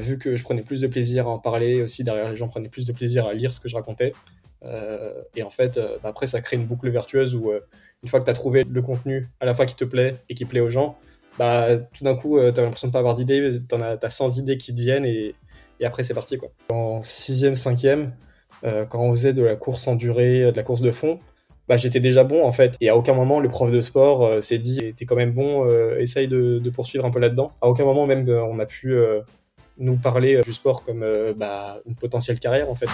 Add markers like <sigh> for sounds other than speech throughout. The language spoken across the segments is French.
Vu que je prenais plus de plaisir à en parler, aussi derrière les gens prenaient plus de plaisir à lire ce que je racontais. et en fait, bah, après, ça crée une boucle vertueuse où une fois que tu as trouvé le contenu à la fois qui te plaît et qui plaît aux gens, bah, tout d'un coup, tu as l'impression de pas avoir d'idées, tu as, 100 idées qui te viennent et, et après, c'est parti. Quoi. En 6e, 5e, quand on faisait de la course en durée, de la course de fond, bah, j'étais déjà bon en fait. Et à aucun moment le prof de sport euh, s'est dit t'es quand même bon, euh, essaye de, de, poursuivre un peu là-dedans. À aucun moment même euh, on a pu nous parler du sport comme bah, une potentielle carrière en fait.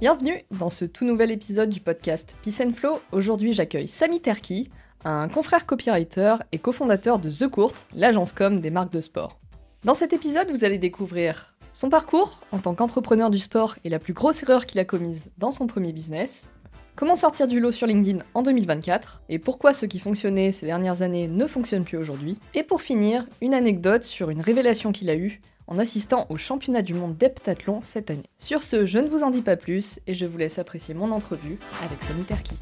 Bienvenue dans ce tout nouvel épisode du podcast Peace and Flow. Aujourd'hui j'accueille Sami Terki, un confrère copywriter et cofondateur de The Court, l'agence com des marques de sport. Dans cet épisode, vous allez découvrir son parcours en tant qu'entrepreneur du sport est la plus grosse erreur qu'il a commise dans son premier business. Comment sortir du lot sur LinkedIn en 2024 et pourquoi ce qui fonctionnait ces dernières années ne fonctionne plus aujourd'hui? Et pour finir, une anecdote sur une révélation qu'il a eue en assistant au championnat du monde d'heptathlon cette année. Sur ce, je ne vous en dis pas plus et je vous laisse apprécier mon entrevue avec Sami Terki.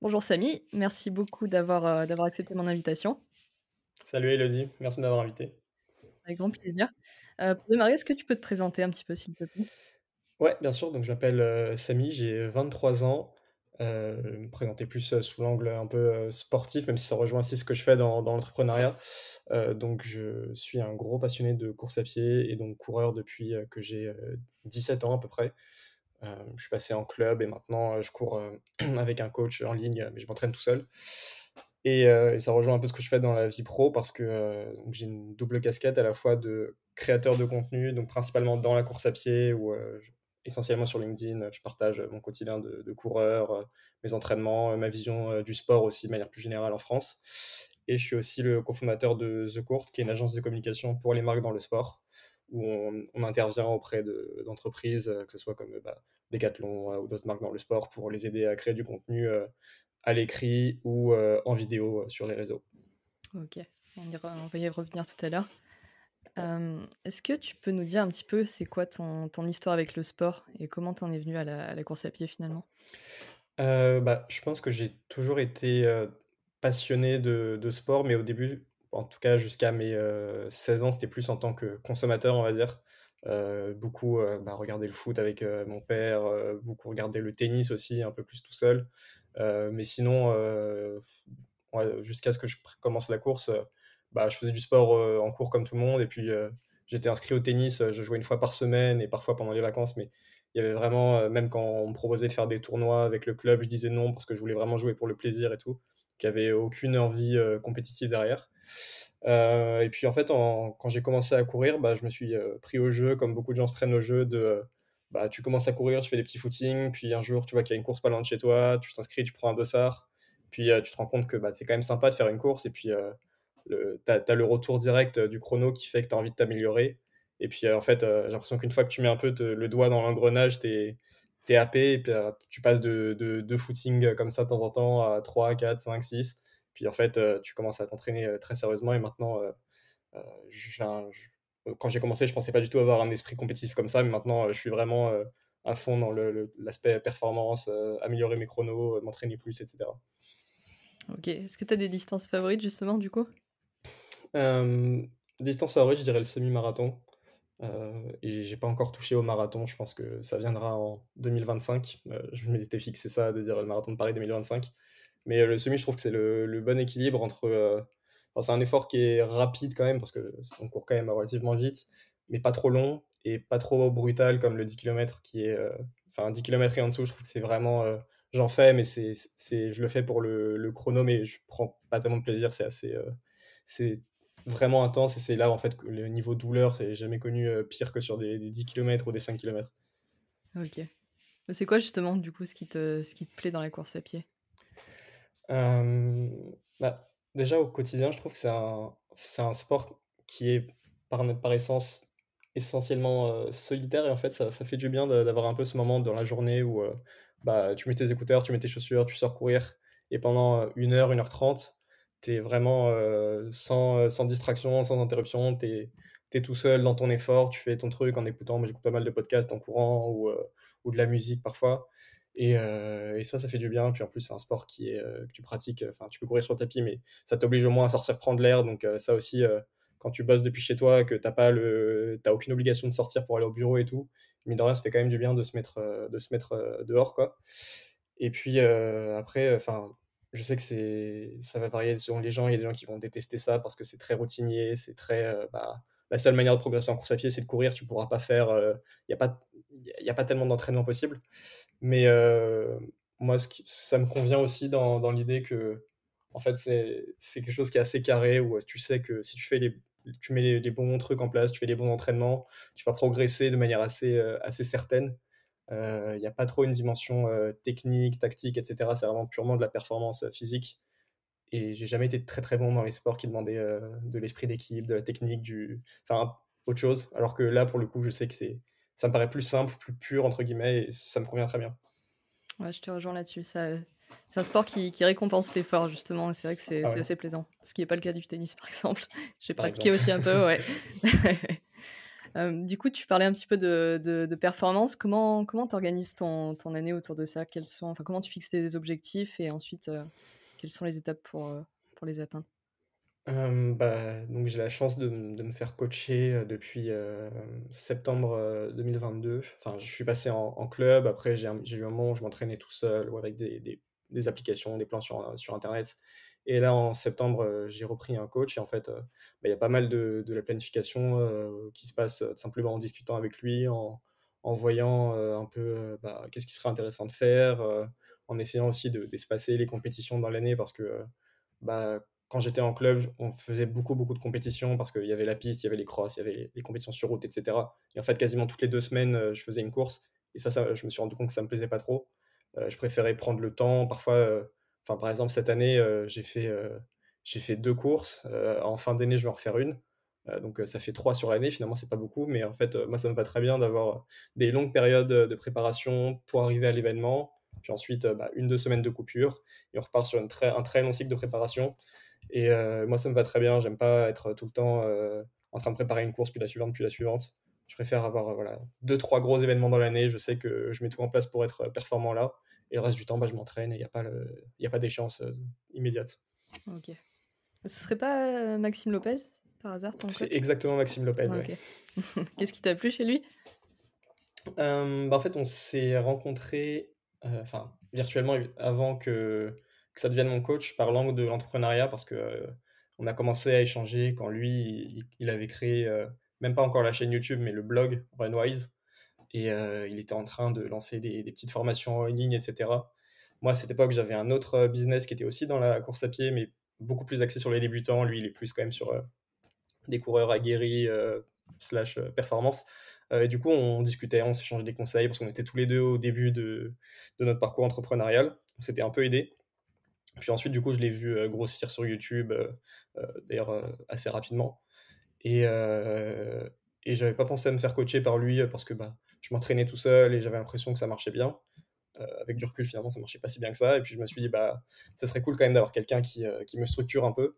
Bonjour Samy, merci beaucoup euh, d'avoir accepté mon invitation. Salut Elodie, merci de m'avoir invité. Avec grand plaisir. Euh, pour démarrer, est-ce que tu peux te présenter un petit peu s'il te plaît? Ouais, bien sûr. Donc je m'appelle euh, Samy, j'ai 23 ans. me présenter plus sous l'angle un peu sportif, même si ça rejoint aussi ce que je fais dans, dans l'entrepreneuriat. donc je suis un gros passionné de course à pied et donc coureur depuis que j'ai 17 ans à peu près. Euh, je suis passé en club et maintenant euh, je cours euh, <clears throat> avec un coach en ligne, mais je m'entraîne tout seul. Et, ça rejoint un peu ce que je fais dans la vie pro parce que j'ai une double casquette à la fois de créateur de contenu, donc principalement dans la course à pied ou essentiellement sur LinkedIn. Je partage mon quotidien de, coureur, mes entraînements, ma vision du sport aussi de manière plus générale en France. Et je suis aussi le cofondateur de The Court, qui est une agence de communication pour les marques dans le sport où on, intervient auprès d'entreprises, euh, que ce soit comme bah, Decathlon euh, ou d'autres marques dans le sport, pour les aider à créer du contenu euh, à l'écrit ou en vidéo sur les réseaux. Ok, on, va y revenir tout à l'heure. Est-ce que tu peux nous dire un petit peu c'est quoi ton, ton, histoire avec le sport et comment tu en es venu à la, course à pied finalement? Bah, Je pense que j'ai toujours été passionné de, de, sport, mais au début en tout cas jusqu'à mes 16 ans, c'était plus en tant que consommateur, on va dire. beaucoup bah, regarder le foot avec mon père, beaucoup regarder le tennis aussi, un peu plus tout seul. Mais sinon, jusqu'à ce que je commence la course, bah, je faisais du sport en cours comme tout le monde. Et puis, j'étais inscrit au tennis, je jouais une fois par semaine et parfois pendant les vacances. Mais il y avait vraiment, même quand on me proposait de faire des tournois avec le club, je disais non parce que je voulais vraiment jouer pour le plaisir et tout. Qu'il n'y avait aucune envie compétitive derrière. Euh, et puis en fait, quand j'ai commencé à courir, bah, je me suis euh, pris au jeu, comme beaucoup de gens se prennent au jeu, de bah, tu commences à courir, tu fais des petits footings, puis un jour tu vois qu'il y a une course pas loin de chez toi, tu t'inscris, tu prends un dossard, puis euh, tu te rends compte que bah, c'est quand même sympa de faire une course, et puis tu as, le retour direct du chrono qui fait que tu as envie de t'améliorer. Et puis en fait, j'ai l'impression qu'une fois que tu mets un peu le doigt dans l'engrenage, tu es, happé, et puis tu passes de, de, footing comme ça de temps en temps à 3, 4, 5, 6. Puis en fait, euh, tu commences à t'entraîner euh, très sérieusement et maintenant, euh, quand j'ai commencé, je pensais pas du tout avoir un esprit compétitif comme ça, mais maintenant, je suis vraiment à fond dans l'aspect performance, améliorer mes chronos, m'entraîner plus, etc. Ok, est-ce que tu as des distances favorites justement du coup? Distance favorite, je dirais le semi-marathon. Euh, et j'ai pas encore touché au marathon, je pense que ça viendra en 2025. je m'étais fixé ça de dire le marathon de Paris 2025. Mais euh, le semi, je trouve que c'est le, bon équilibre entre. Euh, c'est un effort qui est rapide quand même, parce qu'on court quand même relativement vite, mais pas trop long et pas trop brutal comme le 10 km qui est. Euh, enfin, 10 km et en dessous, je trouve que c'est vraiment. J'en fais, mais c'est, je le fais pour le, chrono, mais je prends pas tellement de plaisir. C'est assez. c'est vraiment intense et c'est là en fait que le niveau douleur, c'est jamais connu pire que sur des, des 10 km ou des 5 km. Ok. C'est quoi justement du coup ce qui te, ce qui te plaît dans la course à pied? Euh, bah, déjà, au quotidien, je trouve que c'est un, sport qui est, par, par essence, essentiellement solitaire. Et en fait, ça, fait du bien d'avoir un peu ce moment dans la journée où bah, tu mets tes écouteurs, tu mets tes chaussures, tu sors courir. Et pendant une heure, une heure trente, tu es vraiment sans, sans distraction, sans interruption. Tu es tout seul dans ton effort, tu fais ton truc en écoutant, moi j'écoute pas mal de podcasts en courant ou, ou de la musique parfois. Et, euh, et, ça, ça fait du bien. Puis en plus, c'est un sport qui est, euh, que tu pratiques. Enfin, tu peux courir sur le tapis, mais ça t'oblige au moins à sortir prendre l'air. Donc ça aussi, quand tu bosses depuis chez toi, que t'as pas le, t'as aucune obligation de sortir pour aller au bureau et tout, mais de rien, ça fait quand même du bien de se mettre, de se mettre dehors, quoi. Et puis après, enfin, je sais que c'est, ça va varier selon les gens. Il y a des gens qui vont détester ça parce que c'est très routinier, c'est très, bah, la seule manière de progresser en course à pied, c'est de courir. Tu pourras pas faire. Il n'y a, pas, y a pas tellement d'entraînement possible. Mais moi, ce ça me convient aussi dans, l'idée que, en fait, c'est quelque chose qui est assez carré où tu sais que si tu fais les, tu mets les, bons trucs en place, tu fais les bons entraînements, tu vas progresser de manière assez, assez certaine. Il n'y a pas trop une dimension technique, tactique, etc. C'est vraiment purement de la performance physique. Et j'ai jamais été très très bon dans les sports qui demandaient de l'esprit d'équipe, de la technique, du... enfin autre chose. Alors que là, pour le coup, je sais que c'est, ça me paraît plus simple, plus pur entre guillemets, et ça me convient très bien. Ouais, je te rejoins là-dessus. Ça, c'est un sport qui, qui récompense l'effort justement. C'est vrai que c'est, ah assez plaisant. Ce qui n'est pas le cas du tennis, <laughs> par exemple. J'ai pratiqué aussi un peu, ouais. <laughs> du coup, tu parlais un petit peu de, de, performance. Comment comment organises ton, ton année autour de ça? Quels sont, enfin, comment tu fixes tes objectifs? Et ensuite quelles sont les étapes pour, pour les atteindre? Bah, donc j'ai la chance de, de me faire coacher depuis septembre 2022. Enfin, je suis passé en, club. Après, j'ai eu un moment où je m'entraînais tout seul ou avec des, des, des, applications, des plans sur, sur Internet. Et là, en septembre, j'ai repris un coach et en fait, bah, il y a pas mal de, de la planification qui se passe simplement en discutant avec lui, en, en voyant un peu bah, qu'est-ce qui serait intéressant de faire, en essayant aussi d'espacer les compétitions dans l'année parce que bah, quand j'étais en club, on faisait beaucoup, beaucoup de compétitions parce qu'il y avait la piste, il y avait les crosses, il y avait les, compétitions sur route, etc. Et en fait, quasiment toutes les deux semaines, je faisais une course. Et ça, je me suis rendu compte que ça me plaisait pas trop. je préférais prendre le temps. Parfois, Enfin, par exemple, cette année, euh, j'ai fait, euh, j'ai fait deux courses. Euh, en fin d'année, je vais en refaire une. donc ça fait trois sur l'année, finalement c'est pas beaucoup, mais en fait moi ça me va très bien d'avoir des longues périodes de préparation pour arriver à l'événement, puis ensuite bah, une, deux semaines de coupure, et on repart sur un très long cycle de préparation. Et moi ça me va très bien, j'aime pas être tout le temps en train de préparer une course, puis la suivante, puis la suivante. Je préfère avoir voilà, deux, trois gros événements dans l'année, je sais que je mets tout en place pour être performant là. Et le reste du temps, bah, je m'entraîne et il n'y a pas, le... a pas d'échéance euh, immédiate. Ok. Ce serait pas euh, Maxime Lopez, par hasard C'est exactement Maxime Lopez, <laughs> Qu'est-ce qui t'a plu chez lui? Euh, bah, En fait, on s'est rencontrés enfin virtuellement avant que, que, ça devienne mon coach par l'angle de l'entrepreneuriat parce que on a commencé à échanger quand lui, il, avait créé, même pas encore la chaîne YouTube, mais le blog Runwise et euh, il était en train de lancer des, petites formations en ligne, etc. Moi, à cette époque, j'avais un autre euh, business qui était aussi dans la course à pied, mais beaucoup plus axé sur les débutants. Lui, il est plus quand même sur euh, des coureurs aguerris slash performance. et du coup, on discutait, on s'échangeait des conseils parce qu'on était tous les deux au début de, de notre parcours entrepreneurial. On s'était un peu aidés. Puis ensuite, du coup, je l'ai vu grossir sur YouTube, d'ailleurs assez rapidement. Et, et j'avais pas pensé à me faire coacher par lui parce que bah, je m'entraînais tout seul et j'avais l'impression que ça marchait bien. Euh, avec du recul, finalement, ça marchait pas si bien que ça. Et puis je me suis dit, bah, ça serait cool quand même d'avoir quelqu'un qui, euh, qui, me structure un peu.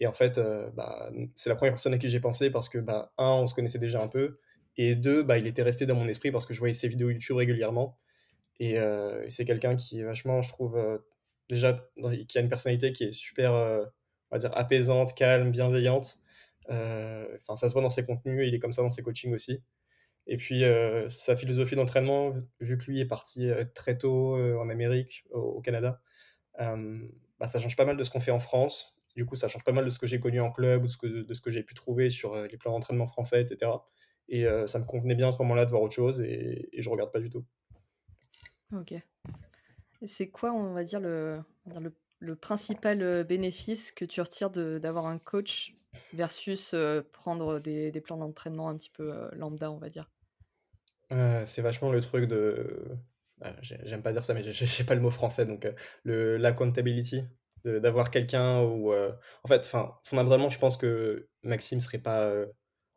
Et en fait, euh, bah, c'est la première personne à qui j'ai pensé parce que, bah, un, on se connaissait déjà un peu. Et deux, bah, il était resté dans mon esprit parce que je voyais ses vidéos YouTube régulièrement. Et, et c'est quelqu'un qui est vachement, je trouve, déjà, qui a une personnalité qui est super, on va dire, apaisante, calme, bienveillante. Enfin, ça se voit dans ses contenus, il est comme ça dans ses coachings aussi. Et puis, euh, sa philosophie d'entraînement, vu que lui est parti euh, très tôt euh, en Amérique, au, Canada, bah, ça change pas mal de ce qu'on fait en France. Du coup, ça change pas mal de ce que j'ai connu en club ou de ce que, de ce que j'ai pu trouver sur les plans d'entraînement français, etc. Et ça me convenait bien à ce moment-là de voir autre chose et, et je regarde pas du tout. Ok. C'est quoi, on va dire, le, le, principal bénéfice que tu retires d'avoir un coach versus prendre des, des plans d'entraînement un petit peu lambda, on va dire? C'est vachement le truc de. Bah, j'aime pas dire ça, mais j'ai pas le mot français, donc le l'accountability, d'avoir quelqu'un ou. En fait, fondamentalement, je pense que Maxime serait pas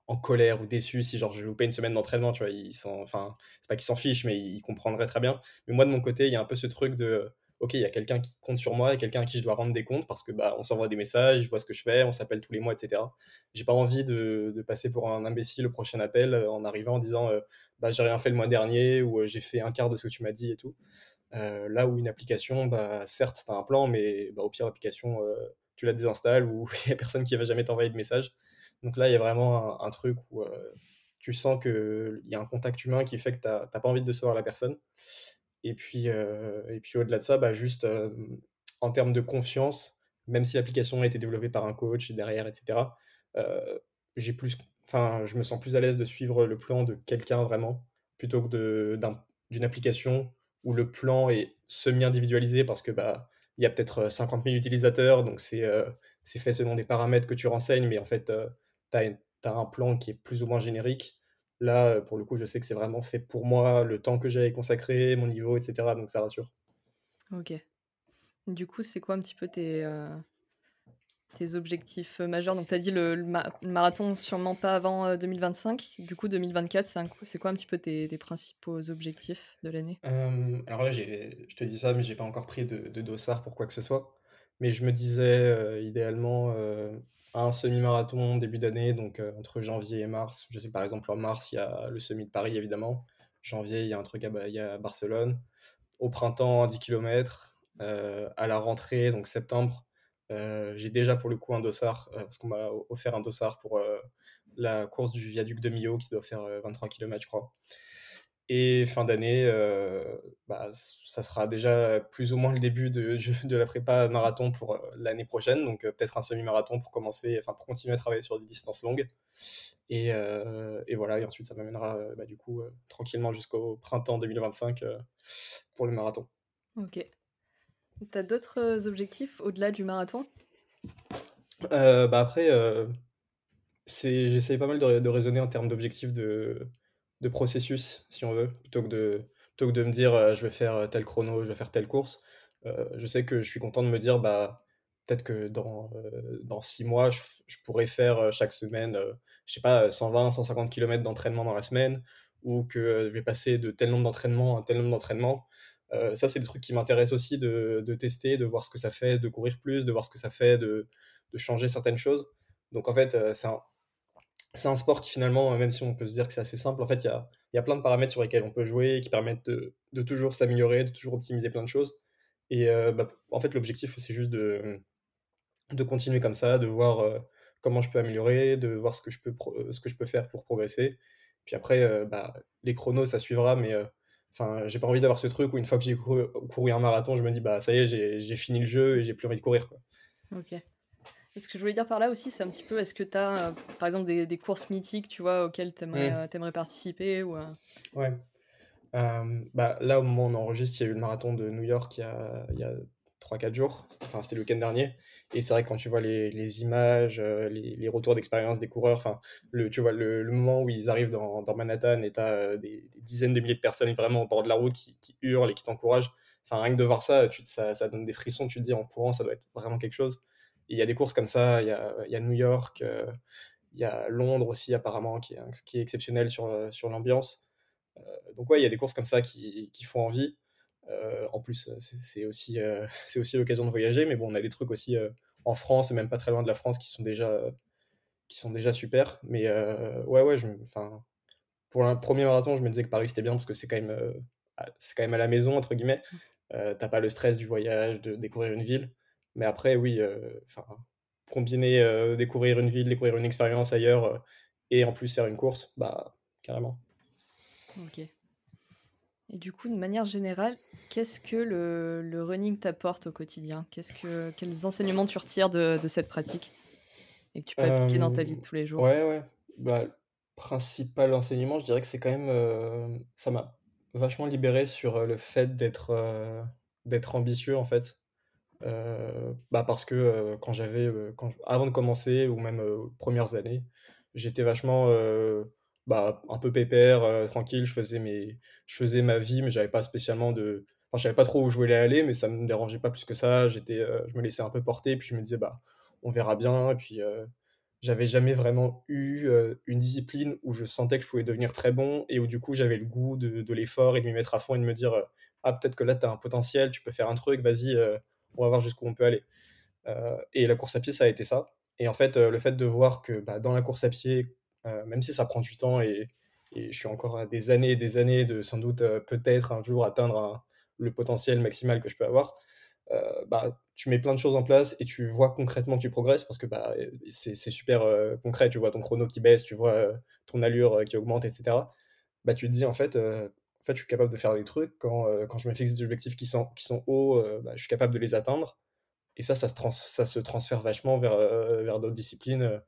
en colère ou déçu si genre je loupais une semaine d'entraînement, tu vois, il enfin, c'est pas qu'il s'en fiche, mais il comprendrait très bien. Mais moi de mon côté, il y a un peu ce truc de OK, il y a quelqu'un qui compte sur moi et quelqu'un à qui je dois rendre des comptes parce que, bah, on s'envoie des messages, je vois ce que je fais, on s'appelle tous les mois et cetera. J'ai pas envie de de passer pour un imbécile au prochain appel, heu, en arrivant en disant, heu: «Bah, j'ai rien fait le mois dernier» ou, «J'ai fait un quart de ce que tu m'as dit» et tout. Là où une application, bah, certes, tu as un plan, mais bah, au pire, l'application, tu la désinstalles ou <laughs> il y a personne qui va jamais t'envoyer de message. Donc là, il y a vraiment un truc où, heu, tu sens qu'il y a un contact humain qui fait que tu as pas envie de décevoir la personne. Et puis, et puis au-delà de ça, bah, juste, hem, en termes de confiance, même si l'application a été développée par un coach derrière et cetera, heu, j'ai plus je me sens plus à l'aise de suivre le plan de quelqu'un vraiment, plutôt que d'une application où le plan est semi-individualisé parce que, bah, il y a peut-être, heu, 50 000 utilisateurs, donc c'est, fait selon des paramètres que tu renseignes, mais en fait, tu as un plan qui est plus ou moins générique. Là, heu, pour le coup, je sais que c'est vraiment fait pour moi, le temps que j'ai consacré, mon niveau et cetera, donc ça rassure. OK. Du coup, c'est quoi un petit peu tes, tes objectifs, heu, majeurs? Donc tu as dit le le ma le marathon sûrement pas avant, heu, 2025. Du coup 2024, c'est quoi un petit peu tes tes principaux objectifs de l'année? Alors là, je te dis ça, mais j'ai pas encore pris de de dossard pour quoi que ce soit. Mais je me disais, idéalement, un semi-marathon début d'année, donc heu, entre janvier et mars. Je sais par exemple en mars, il y a le semi de Paris évidemment. Janvier, il y a un truc à Barcelone. Au printemps, 10 kilomètres. Heu, à la rentrée, donc septembre, heu, j'ai déjà pour le coup un dossard, heu, parce qu'on m'a offert un dossard pour, la course du viaduc de Millau qui doit faire, heu, 23 kilomètres, je crois. Et fin d'année, heu, bah, ça sera déjà plus ou moins le début de de la prépa marathon pour, heu, l'année prochaine, donc heu, peut-être un semi-marathon pour commencer enfin pour continuer à travailler sur des distances longues. Et et voilà et ensuite ça m'amènera, bah, du coup, tranquillement jusqu'au printemps 2025, heu, pour le marathon. OK. Tu as d'autres, objectifs au-delà du marathon? Bah, après, j'essaye pas mal de de raisonner en termes d'objectifs de de processus, si on veut, plutôt que de plutôt que de me dire, heu: «Je vais faire, heu, tel chrono, je vais faire telle course». Heu, je sais que je suis content de me dire: «Bah, peut-être que dans, heu, dans 6 mois, je je pourrais faire, chaque semaine, je sais pas, heu, 120-150 kilomètres d'entraînement dans la semaine ou que, je vais passer de tel nombre d'entraînements à tel nombre d'entraînements». Ça, c'est des trucs qui m'intéressent aussi de de tester, de voir ce que ça fait de courir plus, de voir ce que ça fait de de changer certaines choses. Donc en fait, c'est un c'est un sport qui finalement, même si on peut se dire que c'est assez simple, en fait, il y a y a plein de paramètres sur lesquels on peut jouer, qui permettent de de toujours s'améliorer, de toujours optimiser plein de choses. Et heu, bah, en fait, l'objectif, c'est juste de, de continuer comme ça, de voir, heu, comment je peux améliorer, de voir ce que je peux ce que je peux faire pour progresser. Puis après, bah, les chronos, ça suivra, mais enfin, j'ai pas envie d'avoir ce truc où une fois que j'ai couru un marathon, je me dis: «Bah, ça y est, j'ai j'ai fini le jeu et j'ai plus envie de courir», quoi. OK. Ce que je voulais dire par là aussi, c'est un petit peu, est-ce que tu as, heu, par exemple des des courses mythiques, tu vois, auxquelles tu aimerais, Mmh. tu aimerais participer ou, heu? Ouais. Bah, là, au moment où on enregistre, il y a eu le marathon de New York il y a il y a 3-4 jours. C'était enfin, c'était le week-end dernier et c'est vrai que quand tu vois les les images, les les retours d'expérience des coureurs, enfin, le tu vois le le moment où ils arrivent dans dans Manhattan et tu as, des des dizaines de milliers de personnes vraiment au bord de la route qui qui hurlent et qui t'encouragent. Enfin, rien que de voir ça, tu ça ça donne des frissons. Tu te dis: «En courant, ça doit être vraiment quelque chose» il y a des courses comme ça, il y a il y a New York, heu, il y a Londres aussi apparemment qui est qui est exceptionnel sur, heu, sur l'ambiance. Heu, donc ouais, il y a des courses comme ça qui qui font envie. En plus, c'est aussi, <laughs> c'est aussi l'occasion de voyager, mais bon, on a des trucs aussi, en France et même pas très loin de la France qui sont déjà, qui sont déjà super. Mais ouais, ouais, je pour un 1er marathon, je me disais que Paris, c'était bien parce que c'est quand même, c'est quand même «à la maison» entre guillemets. Mmh. Heu, tu as pas le stress du voyage, de découvrir une ville. Mais après, oui, heu, enfin, combiner, heu, découvrir une ville, découvrir une expérience ailleurs, heu et en plus faire une course, bah, carrément. OK. Et du coup, de manière générale, qu'est-ce que le le running t'apporte au quotidien? Qu'est-ce que quels enseignements tu retires de de cette pratique? Et que tu peux appliquer dans ta vie de tous les jours? ouais, ouais, bah, principal enseignement, je dirais que c'est quand même, ça m'a vachement libéré sur, le fait d'être, d'être ambitieux, en fait. Heu, bah, parce que, quand j'avais, avant de commencer ou même, 1res années, j'étais vachement, bah, un peu pépère, tranquille. Je faisais mes je faisais ma vie, mais j'avais pas spécialement de enfin, je savais pas trop où je voulais aller, mais ça me dérangeait pas plus que ça. J'étais, je me laissais un peu porter, puis je me disais: «Bah, on verra bien» et puis, heu, j'avais jamais vraiment eu, une discipline où je sentais que je pouvais devenir très bon et où du coup, j'avais le goût de de l'effort et de m'y mettre à fond et de me dire, ah peut-être que là tu as un potentiel, tu peux faire un truc, vas-y, on va voir jusqu'où on peut aller. et la course à pied, ça a été ça. Et en fait, le fait de voir que bah, dans la course à pied, même si ça prend du temps et, je suis encore des années et des années de sans doute peut-être un jour atteindre le potentiel maximal que je peux avoir, bah, tu mets plein de choses en place et tu vois concrètement que tu progresses parce que bah, c'est super concret. Tu vois ton chrono qui baisse, tu vois ton allure qui augmente, etc. Bah, tu te dis en fait, en fait, je suis capable de faire des trucs. Quand, quand je me fixe des objectifs qui sont, qui sont hauts, bah, je suis capable de les atteindre. Et ça, ça se, trans ça se transfère vachement vers, vers d'autres disciplines.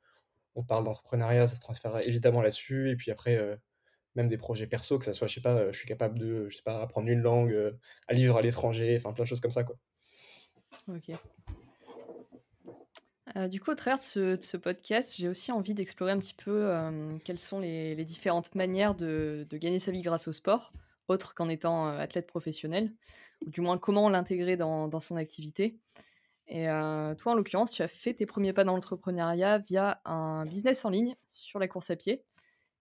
On parle d'entrepreneuriat, ça se transfère évidemment là-dessus. Et puis après, même des projets perso, que ça soit, je sais pas, je suis capable de, je sais pas, apprendre une langue, à vivre à l'étranger, enfin plein de choses comme ça, quoi. Ok. Euh, du coup, au travers de ce, podcast, j'ai aussi envie d'explorer un petit peu euh, quelles sont les, différentes manières de, gagner sa vie grâce au sport, autre qu'en étant athlète professionnel, ou du moins comment l'intégrer dans, son activité. Et toi, en l'occurrence, tu as fait tes premiers pas dans l'entrepreneuriat via un business en ligne sur la course à pied.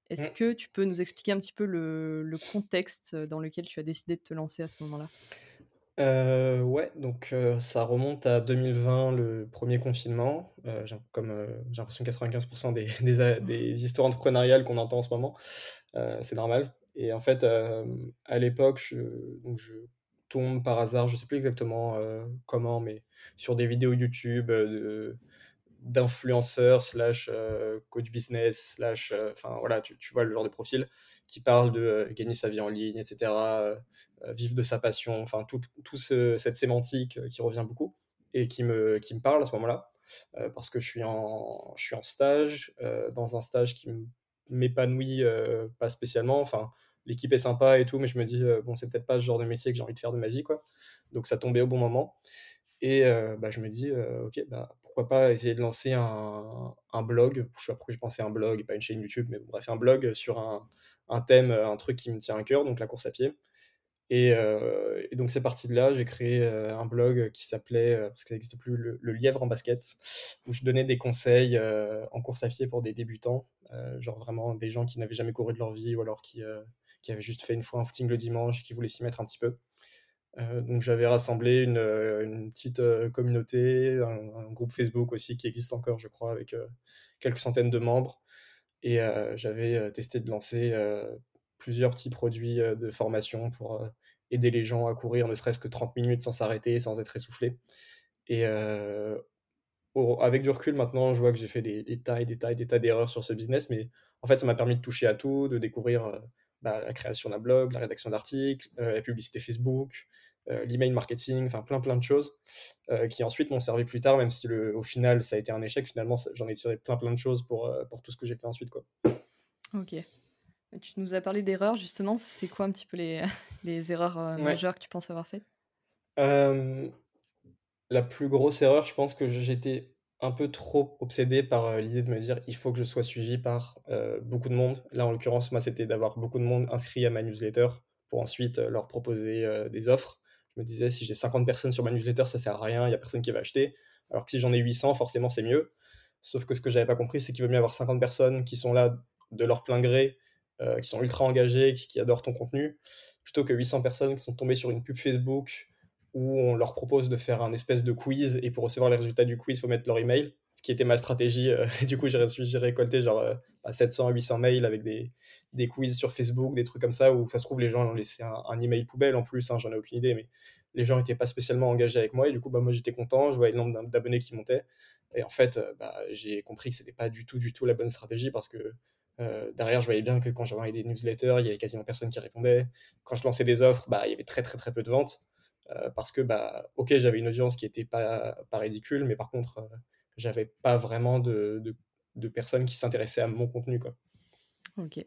Est-ce que tu peux nous expliquer un petit peu le contexte dans lequel tu as décidé de te lancer à ce moment-là? Euh, ouais, donc euh, ça remonte à 2020, le premier confinement. J'ai comme, j'ai l'impression que 95 des <laughs> des des histoires entrepreneuriales qu'on entend en ce moment, c'est normal et en fait, à l'époque, je tombe par hasard, je sais plus exactement, comment, mais sur des vidéos YouTube, d'influenceurs slash coach business slash enfin voilà tu, vois le genre de profil qui parle de gagner sa vie en ligne etc vivre de sa passion enfin tout, tout cette sémantique qui revient beaucoup et qui me, qui me parle à ce moment là parce que je suis en, je suis en stage dans un stage qui m'épanouit pas spécialement enfin l'équipe est sympa et tout mais je me dis bon c'est peut-être pas ce genre de métier que j'ai envie de faire de ma vie quoi donc ça tombait au bon moment et bah, je me dis ok bah pourquoi pas essayer de lancer un, un blog. Je sais pas pourquoi pensé à un blog pas une chaîne YouTube, mais bref, un blog sur un, un, thème, un truc qui me tient à cœur, donc la course à pied. Et, euh, donc c'est parti de là, j'ai créé euh, un blog qui s'appelait, euh, parce que ça n'existe plus, le, Lièvre en basket, où je donnais des conseils en course à pied pour des débutants, genre vraiment des gens qui n'avaient jamais couru de leur vie ou alors qui, qui avaient juste fait une fois un footing le dimanche et qui voulaient s'y mettre un petit peu. Euh, donc j'avais rassemblé une, euh, petite euh, communauté, un, groupe Facebook aussi qui existe encore, je crois, avec quelques centaines de membres. Et j'avais testé de lancer plusieurs petits produits de formation pour aider les gens à courir ne serait-ce que 30 minutes sans s'arrêter, sans être essoufflé. Et avec du recul, maintenant, je vois que j'ai fait des, des, tas et des tas et des tas d'erreurs sur ce business, mais en fait, ça m'a permis de toucher à tout, de découvrir bah, la création d'un blog, la rédaction d'articles, la publicité Facebook, euh, l'email marketing, enfin plein plein de choses euh, qui ensuite m'ont servi plus tard, même si le, au final ça a été un échec, finalement j'en ai tiré plein plein de choses pour, euh, pour tout ce que j'ai fait ensuite. Quoi. Ok. Tu nous as parlé d'erreurs justement, c'est quoi un petit peu les, <laughs> les erreurs majeures que tu penses avoir faites? La plus grosse erreur, je pense que j'étais un peu trop obsédé par l'idée de me dire il faut que je sois suivi par beaucoup de monde. Là, en l'occurrence, moi, c'était d'avoir beaucoup de monde inscrit à ma newsletter pour ensuite leur proposer des offres je me disais, si j'ai 50 personnes sur ma newsletter, ça sert à rien, il n'y a personne qui va acheter. Alors que si j'en ai 800, forcément, c'est mieux. Sauf que ce que j'avais pas compris, c'est qu'il vaut mieux avoir 50 personnes qui sont là de leur plein gré, euh, qui sont ultra engagées, qui, adorent ton contenu, plutôt que 800 personnes qui sont tombées sur une pub Facebook où on leur propose de faire un espèce de quiz et pour recevoir les résultats du quiz, il faut mettre leur email, ce qui était ma stratégie. Euh, <laughs> et du coup, j'ai récolté genre 700 à 800 mails avec des, des, quiz sur Facebook, des trucs comme ça, où ça se trouve, les gens ont laissé un, email poubelle en plus, hein, j'en ai aucune idée, mais les gens n'étaient pas spécialement engagés avec moi, et du coup, bah, moi j'étais content, je voyais le nombre d'abonnés qui montait, et en fait, euh, bah, j'ai compris que c'était pas du tout, du tout la bonne stratégie, parce que euh, derrière, je voyais bien que quand j'envoyais des newsletters, il y avait quasiment personne qui répondait. Quand je lançais des offres, bah, il y avait très très très peu de ventes, euh, parce que, bah, ok, j'avais une audience qui était pas, pas ridicule, mais par contre, j'avais pas vraiment de, de, de personnes qui s'intéressaient à mon contenu. Quoi. Ok.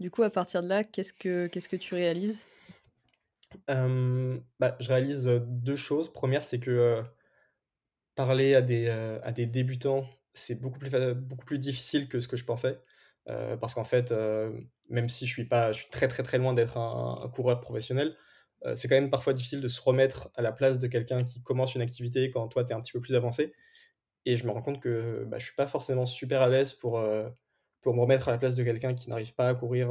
Du coup, à partir de là, qu'est-ce que, qu'est-ce que tu réalises? Bah, je réalise, deux choses. Première, c'est que, parler à des, à des débutants, c'est beaucoup plus beaucoup plus difficile que ce que je pensais. parce qu'en fait, même si je suis pas je suis très, très, très loin d'être un coureur professionnel, c'est quand même parfois difficile de se remettre à la place de quelqu'un qui commence une activité quand toi, tu es un petit peu plus avancé et je me rends compte que, bah, je suis pas forcément super à l'aise pour, pour me remettre à la place de quelqu'un qui n'arrive pas à courir,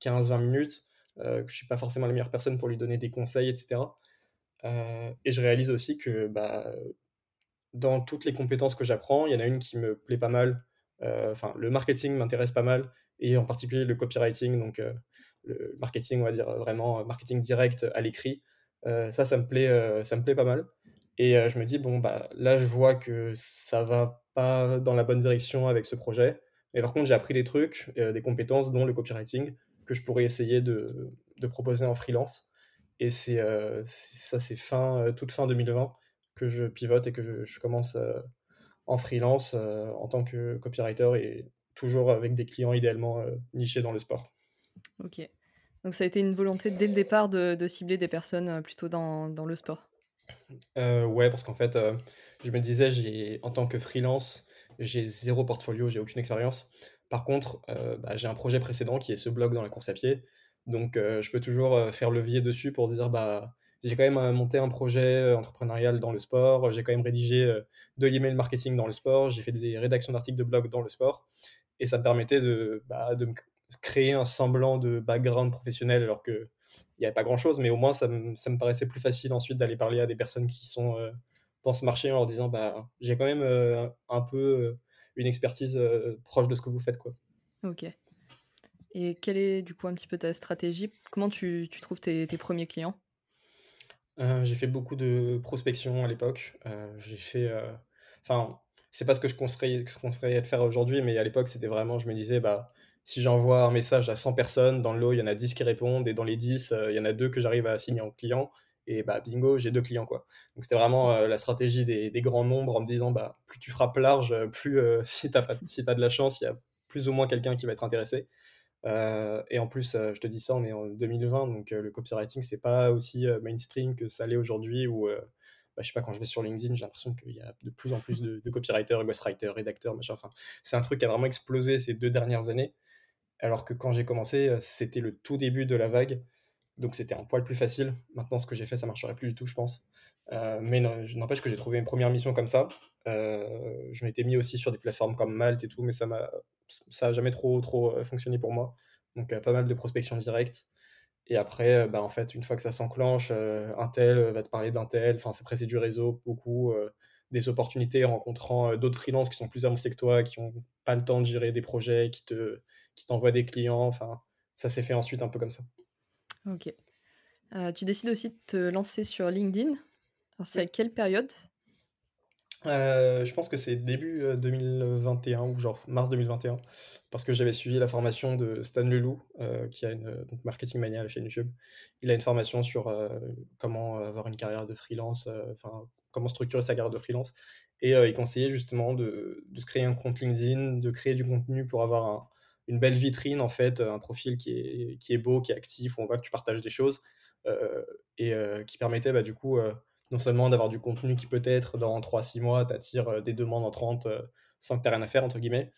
15-20 minutes. que je suis pas forcément la meilleure personne pour lui donner des conseils et cetera. Heu et je réalise aussi que, bah, dans toutes les compétences que j'apprends, il y en a une qui me plaît pas mal. Enfin, le marketing m'intéresse pas mal et en particulier le copywriting, donc le marketing, on va dire, vraiment marketing direct à l'écrit. Ça, ça me plaît, ça me plaît pas mal et je me dis: «Bon, bah, là, je vois que ça va pas dans la bonne direction avec ce projet». Mais par contre, j'ai appris des trucs, des compétences, dont le copywriting, que je pourrais essayer de de proposer en freelance et ça, c'est fin, toute fin 2020 que je pivote et que je commence, en freelance, en tant que copywriter et toujours avec des clients idéalement, nichés dans le sport. OK. Donc ça a été une volonté dès le départ de cibler des personnes, heu, plutôt dans le sport? Heu, ouais, parce qu'en fait, heu, je me disais, j'ai en tant que freelance, j'ai zéro portfolio, j'ai aucune expérience. Par contre, bah, j'ai un projet précédent qui est ce blog dans la course à pied. Donc, je peux toujours, faire levier dessus pour dire: «Bah, j'ai quand même, monté un projet, entrepreneurial dans le sport, j'ai quand même rédigé, de l'email marketing dans le sport, j'ai fait des rédactions d'articles de blog dans le sport» et ça me permettait de, bah, de créer un semblant de background professionnel alors qu'il y avait pas grand chose, mais au moins ça me ça me paraissait plus facile ensuite d'aller parler à des personnes qui sont, heu, dans ce marché en leur disant: «Bah, j'ai quand même, heu, un peu, heu, une expertise, proche de ce que vous faites, quoi». OK et quelle est du coup un petit peu ta stratégie? Comment tu tu trouves tes tes 1 clients? J'ai fait beaucoup de prospection à l'époque. J'ai fait, enfin, c'est pas ce que je conseillerais ce conseillerais de faire aujourd'hui, mais à l'époque, c'était vraiment je me disais: «Bah, si j'envoie un message à 100 personnes, dans le lot, il y en a 10 qui répondent et dans les 10, heu, il y en a 2 que j'arrive à signer en client et bah, bingo, j'ai 2 clients, quoi». Donc c'était vraiment, heu, la stratégie des grands nombres en me disant: «Bah, plus tu frappes large, heu, plus, <laughs> si tu as si de la chance, il y a plus ou moins quelqu'un qui va être intéressé». Et en plus, je te dis ça, on est en 2020, donc le copywriting, c'est pas aussi, mainstream que ça l'est aujourd'hui où, bah, je sais pas, quand je vais sur LinkedIn, j'ai l'impression qu'il y a de plus en plus de de copywriters, ghostwriters, rédacteurs, machin, enfin, c'est un truc qui a vraiment explosé ces 2 dernières années. Alors que quand j'ai commencé, heu, c'était le tout début de la vague, donc c'était un poil plus facile. Maintenant, ce que j'ai fait, ça marcherait plus du tout, je pense. Heu, mais n'empêche que j'ai trouvé une première mission comme ça. Heu, je m'étais mis aussi sur des plateformes comme Malte et tout, mais ça m'a jamais trop trop, fonctionné pour moi. Donc pas mal de prospection directe et après, bah, en fait, une fois que ça s'enclenche, un tel, va te parler d'un tel, enfin, c'est presque du réseau, beaucoup, des opportunités en rencontrant, d'autres freelances qui sont plus avancés que toi, qui ont pas le temps de gérer des projets, qui te qui t'envoient des clients, enfin, ça s'est fait ensuite un peu comme ça. OK. Heu, tu décides aussi de te lancer sur LinkedIn. C'est à quelle période? Heu, je pense que c'est début, heu, 2021 ou genre mars 2021 parce que j'avais suivi la formation de Stan Leloup, qui a une, donc Marketing Mania, la chaîne YouTube. Il a une formation sur, comment avoir une carrière de freelance, enfin, comment structurer sa carrière de freelance et il conseillait justement de de se créer un compte LinkedIn, de créer du contenu pour avoir un une belle vitrine en fait, un profil qui est qui est beau, qui est actif, où on voit que tu partages des choses, heu et heu, qui permettait, bah, du coup, heu, non seulement d'avoir du contenu qui peut-être dans 3-6 mois t'attire, des demandes entrantes, heu, sans que tu rien à faire entre guillemets,